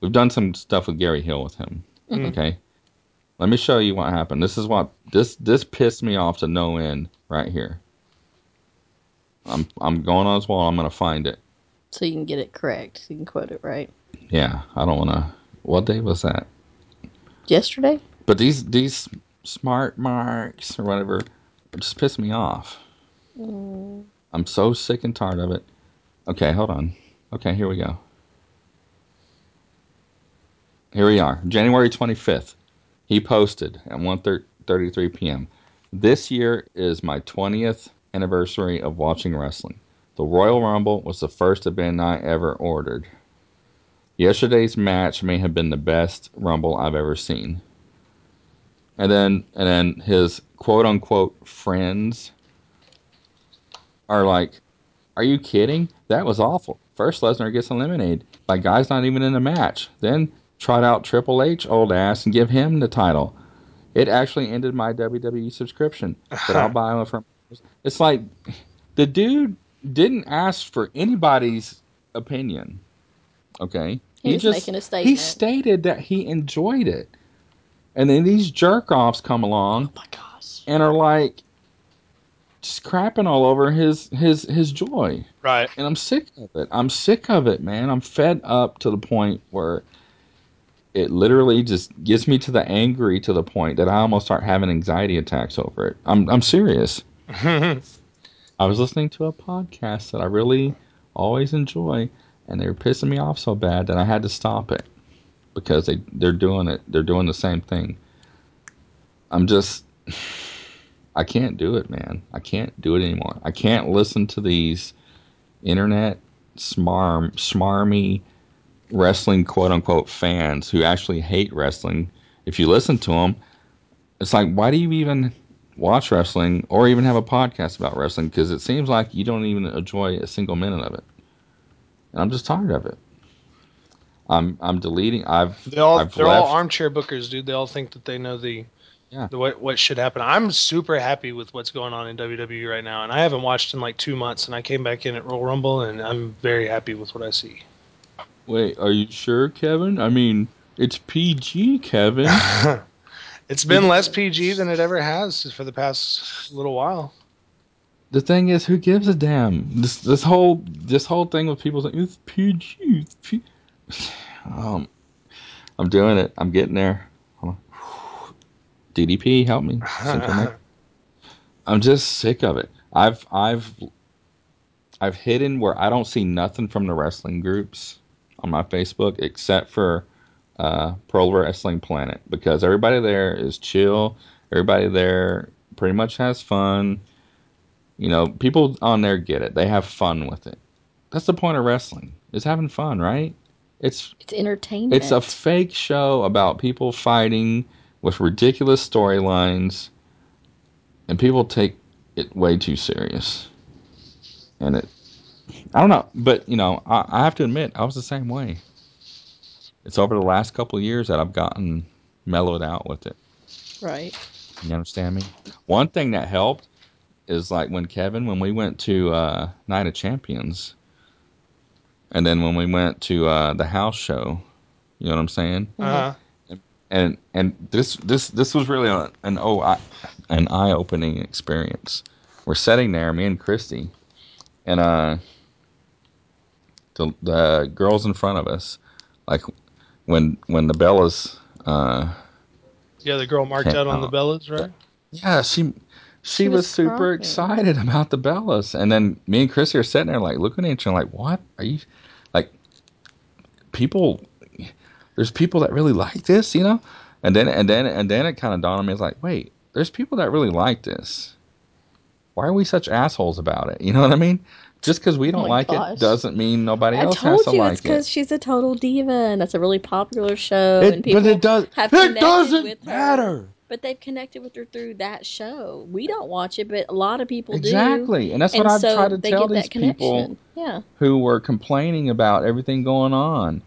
We've done some stuff with Gary Hill with him. Okay. Let me show you what happened. This is what this this pissed me off to no end right here. I'm I'm going on his wall. I'm gonna find it. So you can get it correct. You can quote it right. Yeah, I don't wanna. What day was that? Yesterday? But these these smart marks or whatever just piss me off. Mm. I'm so sick and tired of it. Okay, hold on. Okay, here we go. Here we are. January 25th. He posted at 1:33 p.m. This year is my 20th anniversary of watching wrestling. The Royal Rumble was the first event I ever ordered. Yesterday's match may have been the best Rumble I've ever seen. And then and then his quote unquote friends are like, Are you kidding? That was awful. First Lesnar gets eliminated by guys not even in the match. Then trot out Triple H old ass and give him the title. It actually ended my WWE subscription. But I'll buy one from It's like the dude didn't ask for anybody's opinion. Okay? He was making a He stated that he enjoyed it. And then these jerk offs come along Oh my gosh. and are like just crapping all over his his his joy. right. And I'm sick of it. I'm sick of it, man. I'm fed up to the point where it literally just gets me to the angry to the point that I almost start having anxiety attacks over it. I'm I'm serious. I was listening to a podcast that I really always enjoy, and they were pissing me off so bad that I had to stop it because they they're doing it. They're doing the same thing. I'm just I can't do it, man. I can't do it anymore. I can't listen to these internet smarm smarmy wrestling quote unquote fans who actually hate wrestling. If you listen to them, it's like why do you even watch wrestling or even have a podcast about wrestling because it seems like you don't even enjoy a single minute of it. And I'm just tired of it. I'm I'm deleting. I've They all I've they're all armchair bookers, dude. They all think that they know the Yeah. the what what should happen. I'm super happy with what's going on in WWE right now, and I haven't watched in like two months. And I came back in at Royal Rumble, and I'm very happy with what I see. Wait, are you sure, Kevin? I mean, it's PG, Kevin. It's been less PG than it ever has for the past little while. the thing is, who gives a damn? This this whole this whole thing with people saying it's PG. It's P-. Um, I'm doing it. I'm getting there. Hold on. DDP, help me. I'm just sick of it. I've I've I've hidden where I don't see nothing from the wrestling groups on my Facebook except for uh, Pro Wrestling Planet because everybody there is chill. Everybody there pretty much has fun. You know, people on there get it. They have fun with it. That's the point of wrestling. Is having fun, right? It's It's entertainment. it's a fake show about people fighting with ridiculous storylines, and people take it way too serious. And it I don't know, but you know, I, I have to admit, I was the same way. It's over the last couple of years that I've gotten mellowed out with it. Right. You understand me? One thing that helped is like when Kevin, when we went to uh, Night of Champions, and then when we went to uh, the house show, you know what I'm saying? Uh-huh. And and this this this was really a, an oh I, an eye opening experience. We're sitting there, me and Christy, and uh, the the girls in front of us, like when when the Bellas uh Yeah, the girl marked Can't out on the. Bellas, right? Yeah, she she, She was, was super crying. excited about the Bellas, and then me and Chrissy are sitting there like looking at each other like, "What are you like?" People, there's people that really like this, you know, and then and then and then it kind of dawned on me, it's like, wait, there's people that really like this. Why are we such assholes about it? You know what I mean? Just because we oh don't my like gosh. it doesn't mean nobody I else has to you like it's because she's a total diva, and that's a really popular show. It- and people but it does. Have it doesn't matter. But they've connected with her through that show. We don't watch it, but a lot of people do. Exactly, and that's what and I've tried to tell these people. Yeah. who were complaining about everything going on.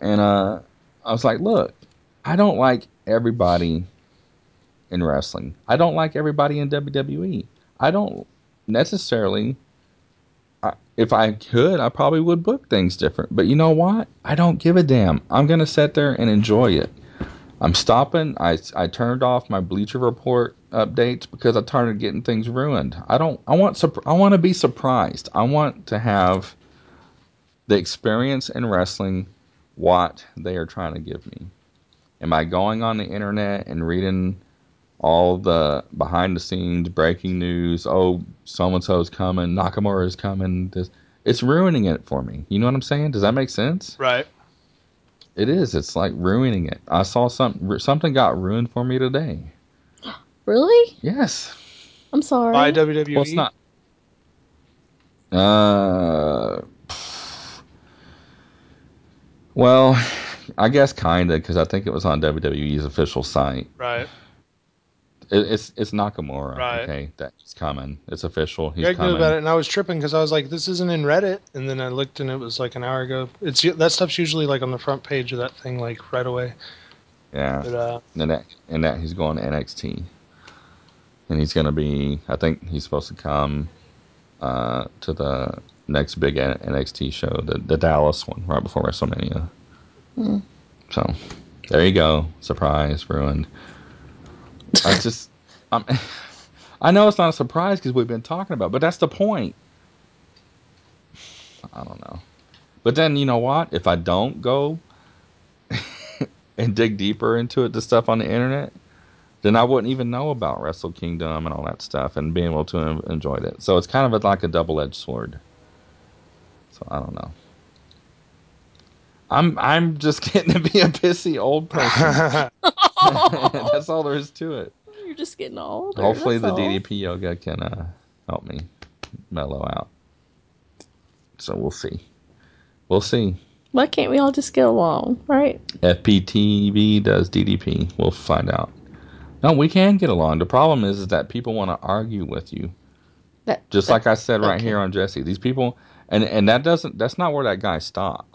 And uh, I was like, look, I don't like everybody in wrestling. I don't like everybody in WWE. I don't necessarily. I, if I could, I probably would book things different. But you know what? I don't give a damn. I'm going to sit there and enjoy it. I'm stopping. I, I turned off my Bleacher Report updates because I started getting things ruined. I don't. I want. I want to be surprised. I want to have the experience in wrestling what they are trying to give me. Am I going on the internet and reading all the behind the scenes breaking news? Oh, so and so's coming, Nakamura is coming. This, it's ruining it for me. You know what I'm saying? Does that make sense? Right. It is. It's like ruining it. I saw something. Something got ruined for me today. Really? Yes. I'm sorry. By WWE. Well, it's not. Uh. Well, I guess kinda because I think it was on WWE's official site. Right. It, it's it's Nakamura. Right. Okay, that's coming. It's official. He's Greg knew coming. about it, and I was tripping because I was like, "This isn't in Reddit." And then I looked, and it was like an hour ago. It's that stuff's usually like on the front page of that thing, like right away. Yeah. But uh, And that and that he's going to NXT, and he's going to be. I think he's supposed to come uh, to the next big NXT show, the the Dallas one, right before WrestleMania. So there you go. Surprise ruined. I just, I'm, I know it's not a surprise because we've been talking about, it, but that's the point. I don't know. But then you know what? If I don't go and dig deeper into it, the stuff on the internet, then I wouldn't even know about Wrestle Kingdom and all that stuff and being able to enjoy it. So it's kind of like a double edged sword. So I don't know. I'm I'm just getting to be a pissy old person. That's all there is to it. You're just getting older. Hopefully the all. DDP yoga can uh, help me mellow out. So we'll see. We'll see. Why can't we all just get along, right? FPTV does DDP. We'll find out. No, we can get along. The problem is, is that people want to argue with you. That Just that- like I said right okay. here on Jesse. These people, and and that doesn't. That's not where that guy stopped.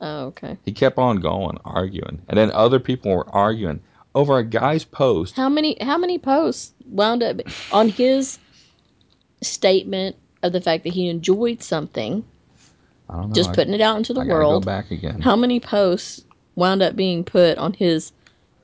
Oh, okay. He kept on going, arguing, and then other people were arguing over a guy's post. How many how many posts wound up on his statement of the fact that he enjoyed something, I don't know. just I- putting it out into the I world? Go back again. How many posts wound up being put on his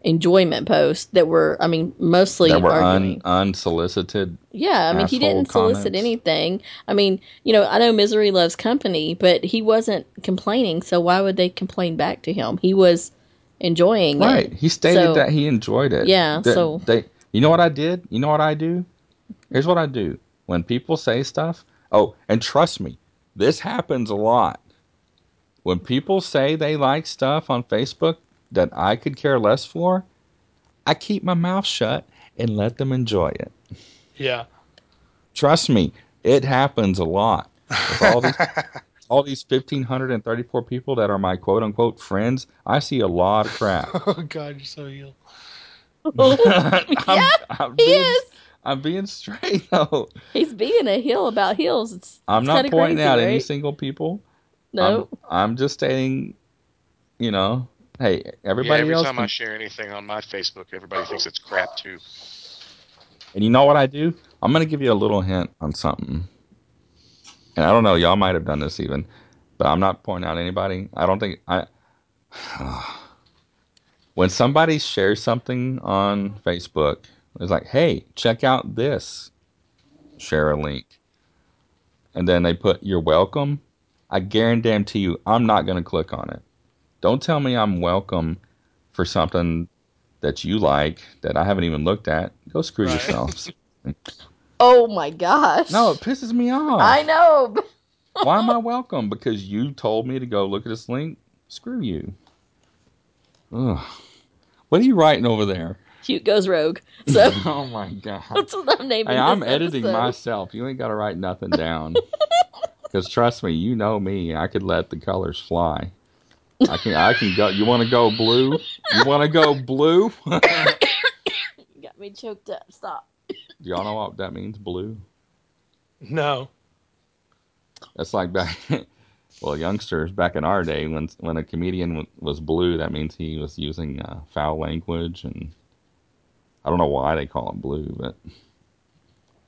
enjoyment posts that were, I mean, mostly that were un, unsolicited. yeah, I mean, he didn't solicit comments. anything. I mean, you know, I know misery loves company, but he wasn't complaining, so why would they complain back to him? He was enjoying Right. it. Right. He stated So- that he enjoyed it. Yeah, That- so- they. You know what I did? You know what I do? Here's what I do. When people say stuff, oh, and trust me, this happens a lot. When people say they like stuff on Facebook that I could care less for, I keep my mouth shut and let them enjoy it. yeah. Trust me, it happens a lot. With all these, all these fifteen hundred and thirty-four people that are my quote unquote friends, I see a lot of crap. Oh God, you're so evil. I'm- yeah, I'm he being- is. I'm being straight though. He's being a heel about heels. It's I'm it's not pointing crazy, out right? any single people. No, I'm, I'm just stating, you know, hey, everybody Yeah, every else. time I share anything on my Facebook, everybody thinks it's crap too. and you know what I do? I'm gonna give you a little hint on something. And I don't know, y'all might have done this even, but I'm not pointing out anybody. I don't think I. when somebody shares something on Facebook, it's like, hey, check out this. Share a link. And then they put, you're welcome. I guarantee you, I'm not going to click on it. Don't tell me I'm welcome for something that you like that I haven't even looked at. Go screw Right. yourselves. oh my gosh. no, it pisses me off. I know. Why am I welcome? Because you told me to go look at this link? Screw you. Ugh. What are you writing over there? Cute goes rogue. So oh my god. that's what I'm naming. Hey, I'm this editing episode. myself. You ain't got to write nothing down. Because trust me, you know me. I could let the colors fly. I can. I can go. You want to go blue? You want to go blue? You got me choked up. Stop. Do y'all know what that means? Blue. No. That's like back. Well, youngsters back in our day, when when a comedian w- was blue, that means he was using uh, foul language, and I don't know why they call it blue, but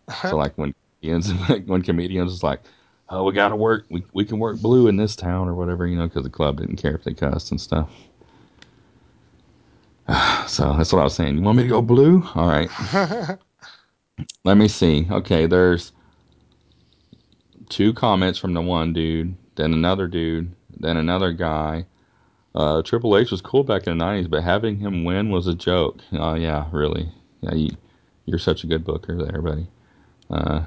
so like when comedians, when comedians was like, "Oh, we got to work, we we can work blue in this town or whatever," you know, because the club didn't care if they cussed and stuff. So that's what I was saying. You want me to go blue? All right. Let me see. Okay, there's two comments from the one dude, then another dude, then another guy. Uh, Triple H was cool back in the '90s, but having him win was a joke. Oh yeah, really? Yeah, you, you're such a good booker there, buddy. Uh,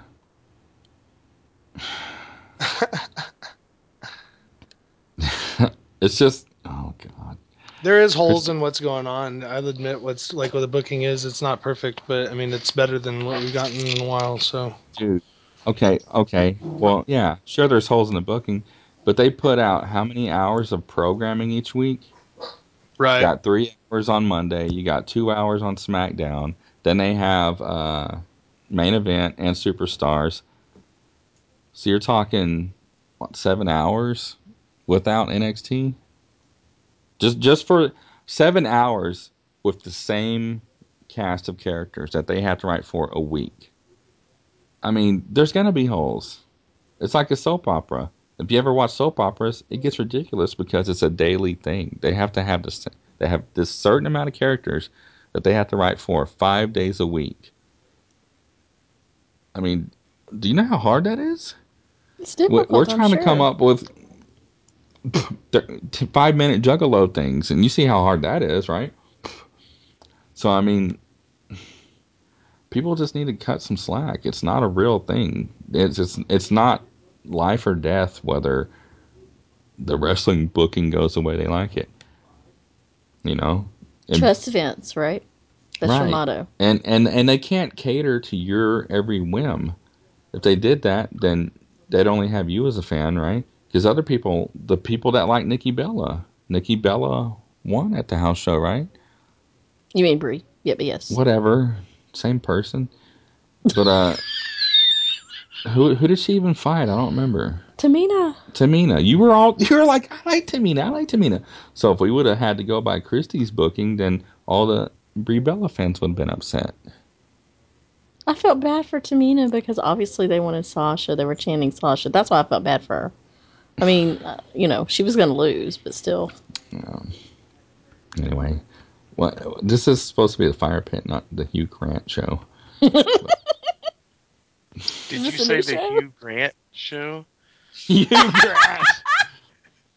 it's just, oh god. There is holes in what's going on. I'll admit what's like what the booking is. It's not perfect, but I mean it's better than what we've gotten in a while. So Dude. Okay, okay. Well, yeah, sure there's holes in the booking, but they put out how many hours of programming each week? right, You got three hours on Monday. You got two hours on SmackDown. Then they have uh, main event and superstars. So you're talking what seven hours without NXT? Just just for seven hours with the same cast of characters that they have to write for a week. I mean, there's gonna be holes. It's like a soap opera. If you ever watch soap operas, it gets ridiculous because it's a daily thing. They have to have this. They have this certain amount of characters that they have to write for five days a week. I mean, do you know how hard that is? It's difficult. We're trying to come up with five minute juggalo things, and you see how hard that is, right? So I mean, people just need to cut some slack. It's not a real thing. It's just, it's not life or death whether the wrestling booking goes the way they like it. You know, And- Trust events, right? That's your motto. and and and they can't cater to your every whim. If they did that, then they'd only have you as a fan, right? Because other people, the people that like Nikki Bella, Nikki Bella won at the house show, right? You mean Brie? Yeah, but yes. Whatever, same person. But uh, who who did she even fight? I don't remember. Tamina. Tamina. You were all you were like, I like Tamina, I like Tamina. So if we would have had to go by Christie's booking, then all the Brie Bella fans would have been upset. I felt bad for Tamina because obviously they wanted Sasha. They were chanting Sasha. That's why I felt bad for her. I mean, uh, you know, she was going to lose, but still. Anyway, what this is supposed to be the fire pit, not the Hugh Grant show. Did you say the show? Hugh Grant show? Hugh Grant.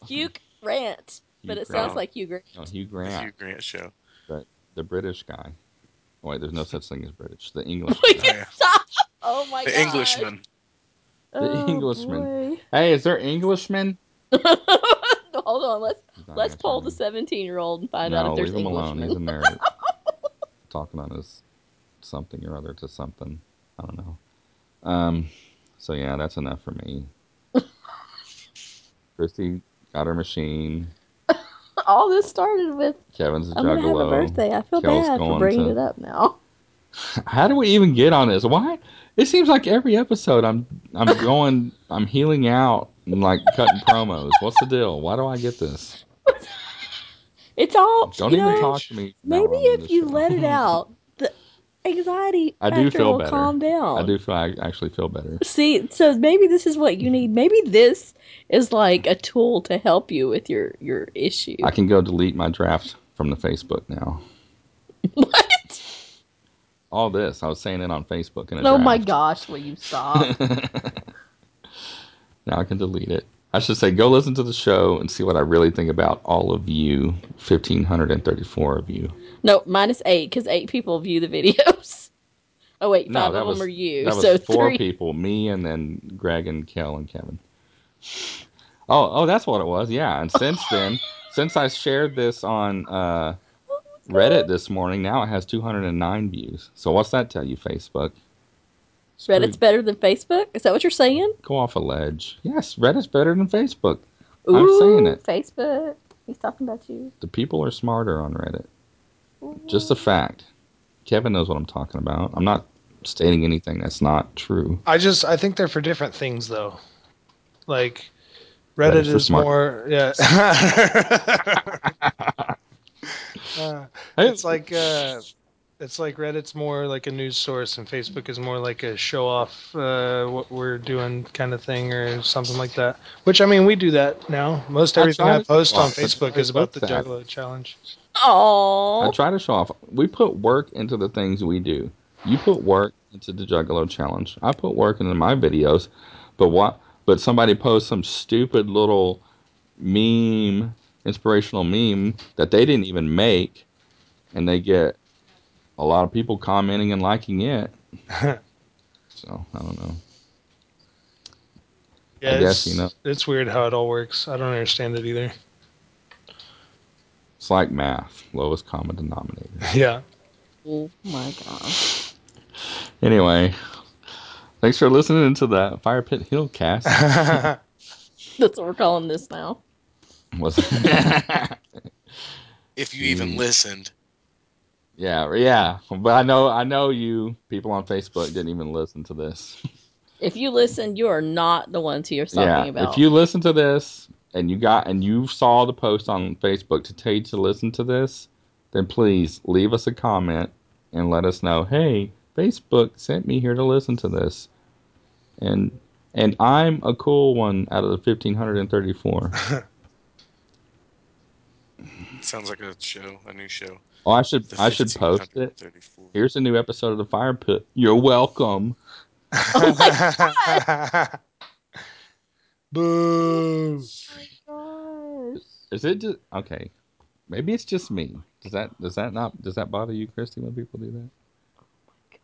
Hugh Grant. But Hugh it sounds like Hugh Grant. No, Hugh The Grant, Hugh Grant show. the British guy. Oh, wait, there's no such thing as British. The English. Oh, yeah. stop. Oh my god. The god. Englishman. Oh, Englishman. boy. hey, is there Englishmen? Hold on. Let's let's poll the 17 year old and find me. out if there's leave him alone. He's Englishmen. a nerd. Talking on his something or other to something. I don't know. Um. So yeah, that's enough for me. Christy got her machine. All this started with Kevin's a I'm gonna have a birthday. I feel Kel's bad for bringing to- it up now. How do we even get on this? Why? It seems like every episode I'm I'm going I'm heeling out and like cutting promos. What's the deal? Why do I get this? It's all. Don't even know, talk to me. Maybe if you show. let it out, anxiety I do feel will better. calm down. I do feel I actually feel better. See, so maybe this is what you need. Maybe this is like a tool to help you with your your issue. I can go delete my draft from the Facebook now. what? All this I was saying it on Facebook and Oh my gosh! Will you stop? now I can delete it. I should say go listen to the show and see what I really think about all of you, fifteen hundred and thirty-four of you. no, minus eight because eight people view the videos. Oh wait, No, five that of was them are you. so four three. people, me and then Greg and Kel and Kevin. Oh, oh, that's what it was. Yeah, and since then, since I shared this on uh, Reddit this morning, now it has 209 views. So what's that tell you, Facebook? It's Reddit's better than Facebook. Is that what you're saying? go off a ledge. Yes, Reddit's better than Facebook. Ooh, I'm saying it. Facebook. He's talking about you. The people are smarter on Reddit. Just a fact. Kevin knows what I'm talking about. I'm not stating anything that's not true. I just I think they're for different things though. Like Reddit Reddit's is smart. more yeah. Uh, it's like uh, it's like Reddit's more like a news source, and Facebook is more like a show off uh, what we're doing kind of thing, or something like that. Which I mean, we do that now. Most I everything try I post show on Facebook is about the that. Juggalo challenge. Oh, I try to show off. We put work into the things we do. You put work into the Juggalo challenge. I put work into my videos, but what? But somebody posts some stupid little meme, inspirational meme that they didn't even make, and they get a lot of people commenting and liking it. so I don't know. Yeah, I it's, you know. it's weird how it all works. I don't understand it either. It's like math, lowest common denominator. Yeah. oh my gosh. Anyway, thanks for listening to that Fire Pit Hill cast. That's what we're calling this now. Was If you even listened. Yeah, yeah. But I know, I know you people on Facebook didn't even listen to this. If you listen, you are not the ones who you're talking yeah, about. if you listen to this and you got and you saw the post on Facebook to tell you to listen to this, then please leave us a comment and let us know. Hey, Facebook sent me here to listen to this, and and I'm a cool one out of the fifteen hundred and thirty-four. Sounds like a show, a new show. Oh, I should I should post it. Here's a new episode of the Fire Pit. You're welcome. Boo. Gosh. Is it just okay? Maybe it's just me. Does that does that not does that bother you, Christy, when people do that?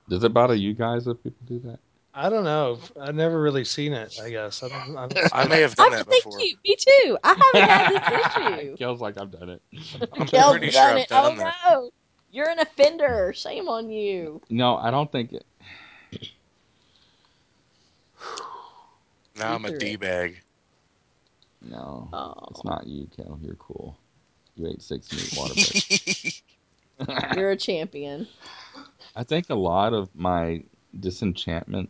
Does it bother you guys if people do that? I don't know. I've never really seen it. I guess I don't. I don't I may have I done that thank before. you. Me too. I haven't had this issue. Kel's like I've done it. I'm Kel's pretty sure done I've it. done oh that. no, you're an offender. Shame on you. No, I don't think it. Now I'm a You threw D it. bag. No, Oh, it's not you, Kel. You're cool. You ate six meat water breaks. you're a champion. I think a lot of my disenchantment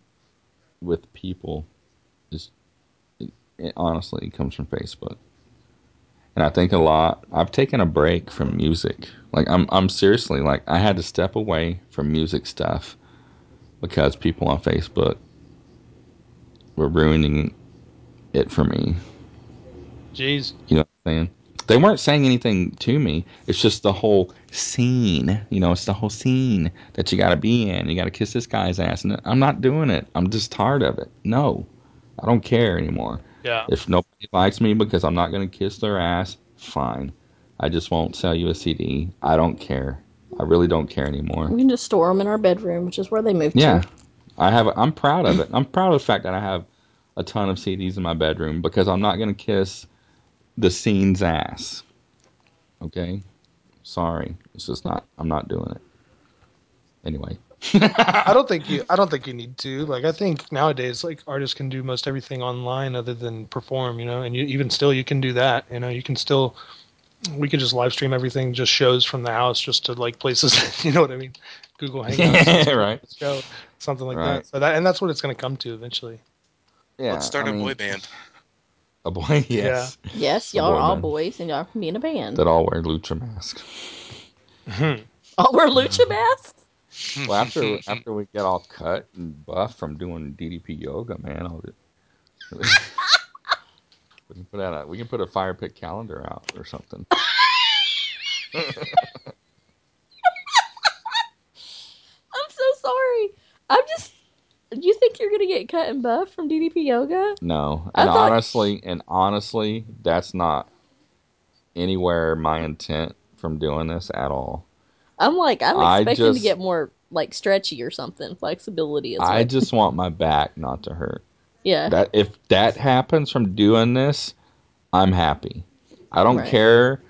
with people is it, it honestly comes from Facebook. And I think a lot I've taken a break from music. Like I'm I'm seriously like I had to step away from music stuff because people on Facebook were ruining it for me. Jeez. You know what I'm saying? They weren't saying anything to me. It's just the whole scene. You know, it's the whole scene that you got to be in. You got to kiss this guy's ass. And I'm not doing it. I'm just tired of it. No, I don't care anymore. Yeah. If nobody likes me because I'm not going to kiss their ass, fine. I just won't sell you a CD. I don't care. I really don't care anymore. We can just store them in our bedroom, which is where they moved Yeah, to. I have. I'm proud of it. I'm proud of the fact that I have a ton of CDs in my bedroom because I'm not going to kiss the scene's ass. Okay, sorry. It's just not. I'm not doing it. Anyway. I don't think you. I don't think you need to. Like, I think nowadays, like artists can do most everything online other than perform. You know, and you, even still, you can do that. You know, you can still we could just live stream everything, just shows from the house, just to like places. you know what I mean? Google Hangouts, right. show something like Right. that. So that and that's what it's going to come to eventually. Yeah. Let's start I a mean, boy band. A boy, yes. Yes, y'all are all band. boys, and y'all can be in a band. That all wear lucha masks. Hmm. All wear lucha hmm. masks. Well, after after we get all cut and buff from doing DDP yoga, man, I'll just, we can put out a we can put a fire pit calendar out or something. I'm so sorry. I'm just. You think you're gonna get cut and buff from DDP yoga? No, and thought- honestly, and honestly, that's not anywhere my intent from doing this at all. I'm like, I'm expecting to get more like stretchy or something. Flexibility is. I just want my back not to hurt. yeah. That if that happens from doing this, I'm happy. I don't Right. care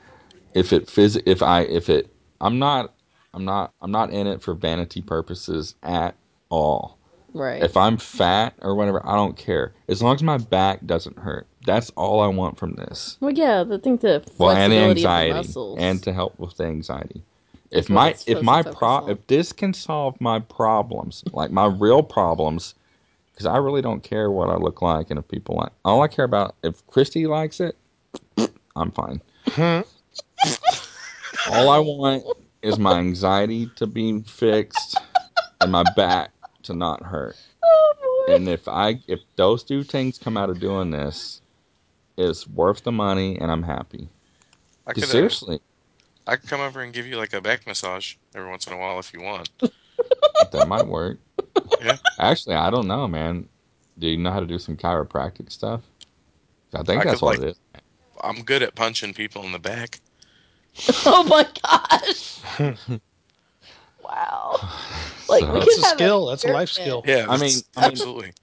if it phys- if I if it I'm not I'm not I'm not in it for vanity purposes at all. Right. If I'm fat or whatever, I don't care. As long as my back doesn't hurt. That's all I want from this. well, yeah. The thing to Well, and flexibility of the anxiety muscles. and to help with the anxiety. If what my if my pro on. if this can solve my problems, like my real problems, because I really don't care what I look like and if people like. All I care about if Christy likes it, I'm fine. Hmm? all I want is my anxiety to be fixed and my back to not hurt. oh boy. And if I if those two things come out of doing this, it's worth the money and I'm happy. I could, uh, Seriously, I could come over and give you like a back massage every once in a while if you want. that might work. Yeah. Actually, I don't know, man. Do you know how to do some chiropractic stuff? I think I that's could, what like- it is. I'm good at punching people in the back. oh my gosh. wow. Like So- we That's a have skill. That's a life skill. Yeah, I mean- I mean- absolutely.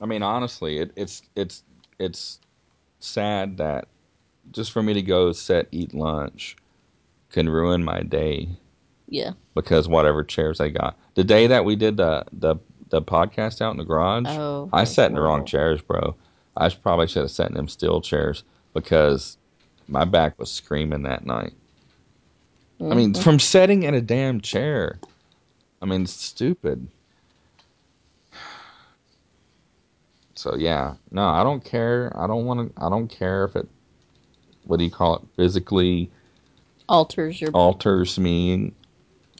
I mean, honestly, it, it's it's it's sad that just for me to go set eat lunch can ruin my day Yeah. because whatever chairs I got. The day that we did the the the podcast out in the garage, Oh. I sat in the wrong chairs, bro. I probably should have sat in them steel chairs because my back was screaming that night. I mean, Mhm. from sitting in a damn chair. I mean, it's stupid. So yeah, no, I don't care. I don't want to. I don't care if it. What do you call it? Physically alters your alters me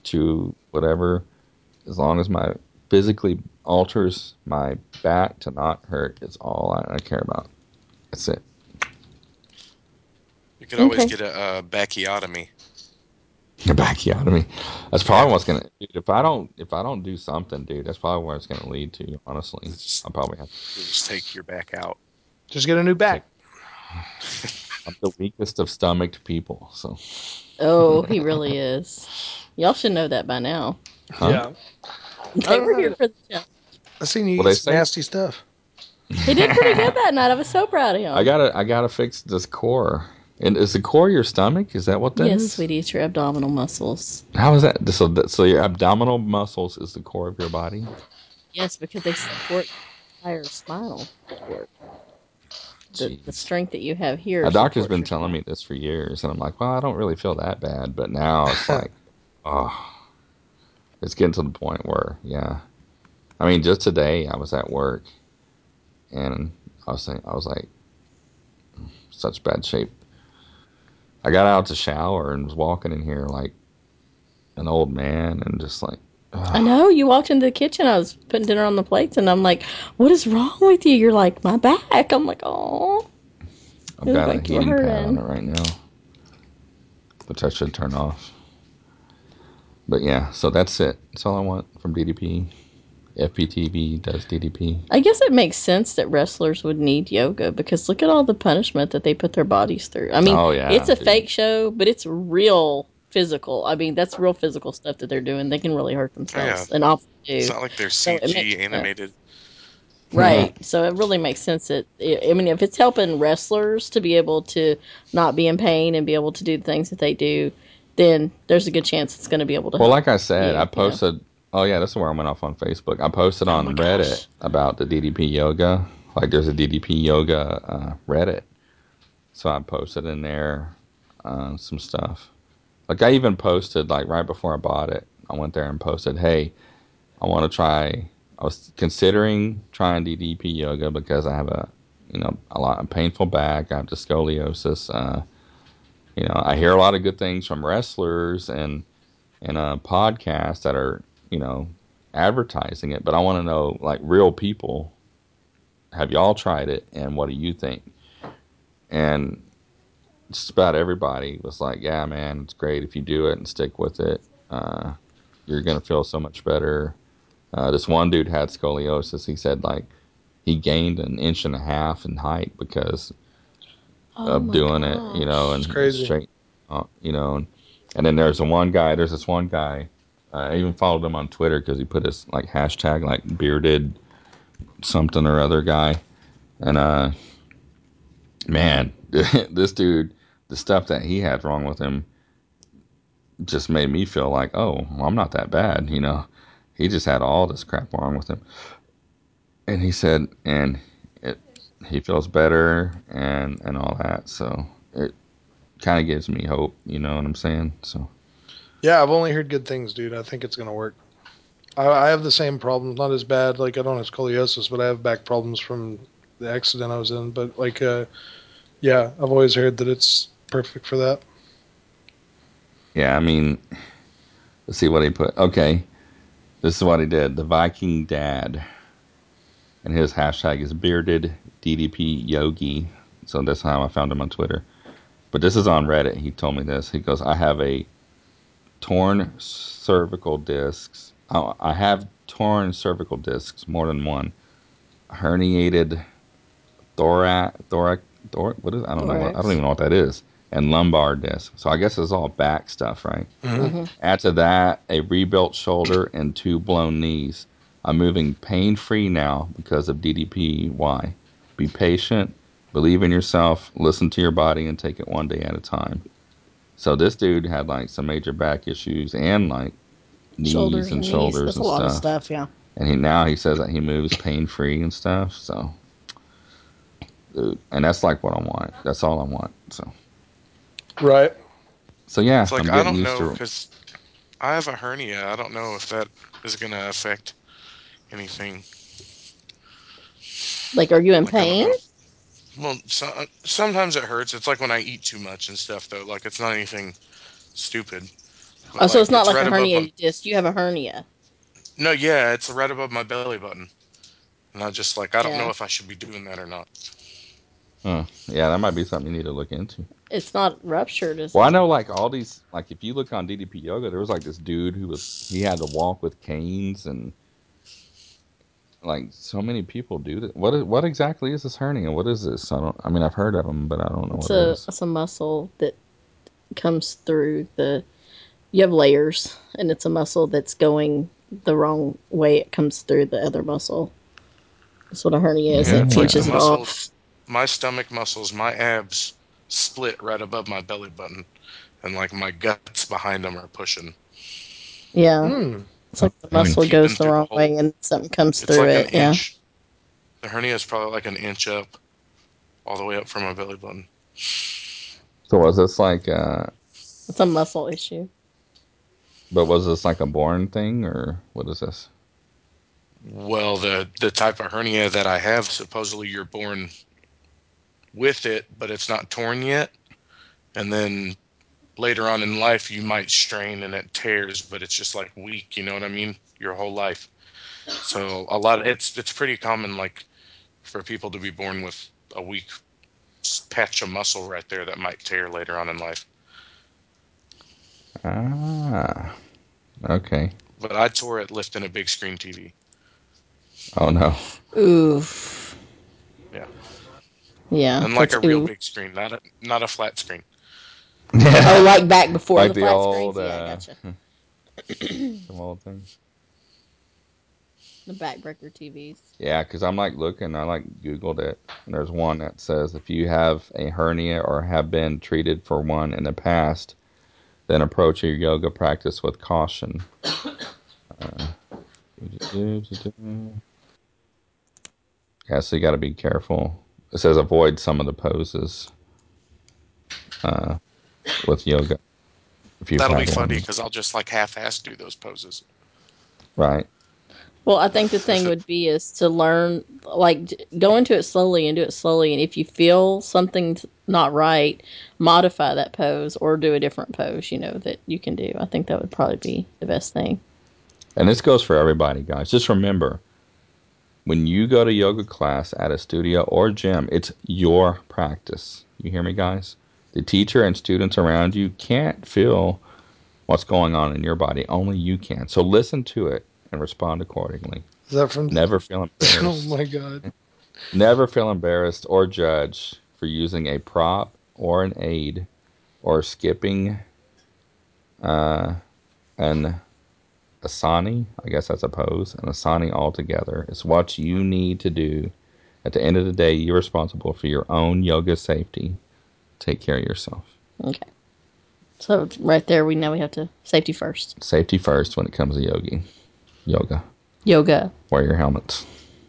to whatever, as long as my physically alters my back to not hurt. Is all I, I care about. That's it. You could always Okay. get a, a backiotomy. A backiotomy. That's probably what's gonna. Dude, if I don't, if I don't do something, dude, that's probably where it's gonna lead to. Honestly, I'll probably have. to just take your back out. Just get a new back. I'm the weakest of stomached people, so. Oh, he really is. Y'all should know that by now. Huh? Yeah. They were here for the show. I seen you What they eat some say? nasty stuff. He did pretty good that night. I was so proud of him. I gotta, I gotta fix this core. And is the core your stomach? Is that what that is? yes, sweetie, it's your abdominal muscles. How is that? So, that, so your abdominal muscles is the core of your body. Yes, because they support the entire spinal cord. The, the strength that you have here. My doctor's been telling spine. me this for years, and I'm like, well, I don't really feel that bad. But now it's like, oh, it's getting to the point where, yeah. I mean, just today I was at work, and I was saying, I was like, such bad shape. I got out to shower and was walking in here like an old man, and just like, I know. You walked into the kitchen. I was putting dinner on the plates, and I'm like, "What is wrong with you?" You're like, "My back." I'm like, "Oh." I've got a like were heating pad on it right now, which I should turn off. But yeah, so that's it. That's all I want from DDP. FPTV does DDP. I guess it makes sense that wrestlers would need yoga because look at all the punishment that they put their bodies through. I mean, Oh, yeah, it's a dude. fake show, but it's real physical. I mean, that's real physical stuff that they're doing. They can really hurt themselves, yeah. and often do. It's not like they're So it CG sense. animated. Right. So it really makes sense that I I mean, if it's helping wrestlers to be able to not be in pain and be able to do the things that they do, then there's a good chance it's going to be able to. Well, help. like I said, Yeah, I posted. Oh yeah, this is where I went off on Facebook. I posted Oh on my Reddit gosh. about the DDP yoga. Like, there's a DDP yoga uh, Reddit, so I posted in there uh, some stuff. Like I even posted like right before I bought it, I went there and posted, "Hey, I want to try. I was considering trying DDP yoga because I have a you know a lot of painful back. I have scoliosis. Uh, you know, I hear a lot of good things from wrestlers and and uh, podcasts that are you know advertising it, but I want to know like real people. Have y'all tried it, and what do you think? And just about everybody was like, "Yeah, man, it's great if you do it and stick with it. Uh, you're gonna feel so much better." Uh, this one dude had scoliosis. He said like he gained an inch and a half in height because Oh of my doing it, you know, and It's crazy. straight, uh, you know, and, and then there's a one guy. There's this one guy. I even followed him on Twitter because he put his like hashtag like bearded something or other guy, and uh, man, this dude, the stuff that he had wrong with him, just made me feel like, oh, well, I'm not that bad, you know. He just had all this crap wrong with him, and he said, and it, he feels better and and all that. So it kind of gives me hope, you know what I'm saying? So Yeah, I've only heard good things, dude. I think it's gonna work. I, I have the same problems, not as bad. Like I don't have scoliosis, but I have back problems from the accident I was in. But like, uh, yeah, I've always heard that it's perfect for that. yeah, I mean, let's see what he put. Okay, this is what he did. The Viking Dad, and his hashtag is bearded DDP Yogi. So that's how I found him on Twitter. But this is on Reddit. He told me this. He goes, I have a torn cervical discs. I I have torn cervical discs, more than one. Herniated thorax, thorax, thorax. What is? I don't know. I don't even know what that is. And lumbar disc. So I guess it's all back stuff, right? Mhm. Add to that a rebuilt shoulder and two blown knees. I'm moving pain free now because of DDPY. Be patient, believe in yourself, listen to your body, and take it one day at a time. So this dude had like some major back issues and like knees Shoulders and and knees. shoulders That's and a lot stuff. of stuff. Yeah. And he now he says that he moves pain free and stuff. So, dude, and that's like what I want. That's all I want. So, Right. so yeah, It's like I'm I getting don't used know to. because I have a hernia. I don't know if that is going to affect anything. Like, are you in Like, I don't pain? Know. Well, so, uh, sometimes it hurts. It's like when I eat too much and stuff, though. Like it's not anything stupid. But, Oh, so it's not like right a above hernia. my- You you have a hernia. no, yeah, it's right above my belly button. And I just like I don't Yeah. know if I should be doing that or not. Huh. Yeah, that might be something you need to look into. It's not ruptured. Is Well, I know like all these like if you look on DDP Yoga, there was like this dude who was he had to walk with canes and like so many people do that. What is, what exactly is this hernia? What is this? I don't. I mean, I've heard of them, but I don't know It's what it a is. it's a muscle that comes through the. You have layers, and it's a muscle that's going the wrong way. It comes through the other muscle. That's what a hernia is. Yeah, it it's like pinches the it muscle- off. My stomach muscles, my abs split right above my belly button, and like my guts behind them are pushing. Yeah, Hmm. It's like the And muscle keeping goes the through the wrong whole- way, and something comes It's through like it. an Yeah, inch. The hernia is probably like an inch up, all the way up from my belly button. So was this like? uh it's a muscle issue. But was this like a born thing or what is this? Well, the the type of hernia that I have, supposedly you're born with it, but it's not torn yet. And then later on in life, you might strain and it tears, but it's just like weak. You know what I mean? Your whole life. So a lot. Of, it's it's pretty common, like for people to be born with a weak patch of muscle right there that might tear later on in life. Ah, okay. But I tore it lifting a big screen TV. Oh no. Oof. Yeah. Yeah. And like a real oof. big screen, not a not a flat screen. Oh, like back before Like the the flat old, screens. Yeah, I uh, gotcha. Some old things. The backbreaker TVs. Yeah, because I'm like looking, I like Googled it, and there's one that says if you have a hernia or have been treated for one in the past, then approach your yoga practice with caution. Uh, yeah, so you got to be careful. It says avoid some of the poses. Uh, with yoga. If you That'll be have funny because I'll just like half-ass do those poses. right? Well, I think the thing would be is to learn, like, go into it slowly and do it slowly. And if you feel something's not right, modify that pose or do a different pose, you know, that you can do. I think that would probably be the best thing. And this goes for everybody, guys. Just remember, when you go to yoga class at a studio or gym, it's your practice. You hear me, guys? The teacher and students around you can't feel what's going on in your body. Only you can. So listen to it and respond accordingly. Is that from? Never feel embarrassed. Oh my god. Never feel embarrassed or judged for using a prop or an aid or skipping uh, an asani. I guess that's a pose. An asani altogether. It's what you need to do. At the end of the day, you're responsible for your own yoga safety. Take care of yourself. Okay. So right there, we know we have to safety first. Safety first when it comes to yogi. Yoga. Yoga. Wear your helmets.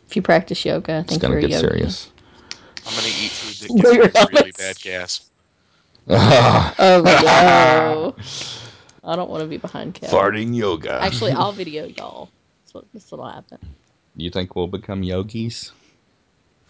If you practice yoga, I It's think gonna you're a get yogi. serious. I'm gonna eat food Wear that your gives me really bad gas. Oh no! I don't want to be behind Kev. Farting yoga. Actually, I'll video y'all. That's what this will happen. you think we'll become yogis?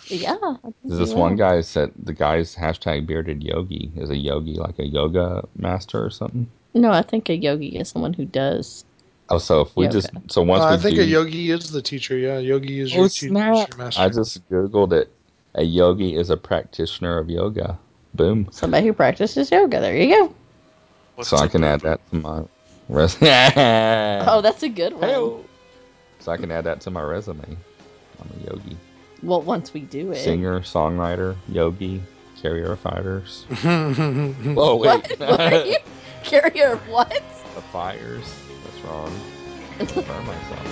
Yeah. I There's this one guy said the guy's hashtag bearded yogi is a yogi like a yoga master or something. No, I think a yogi is someone who does. Oh, so if we Yoga. just so once Uh, we I think do, a yogi is the teacher. Yeah, yogi is your teacher. snap. Your master. I just googled it. A yogi is a practitioner of yoga. Boom. Somebody who practices yoga. There you go. What's So I a can add that to my resume. Oh, that's a good one. So I can add that to my resume. I'm a yogi, Well, once we do it. singer, songwriter, yogi, carrier of fighters. Oh, Whoa, What? wait. what are you? Carrier of what? the fires. That's wrong. Burn myself.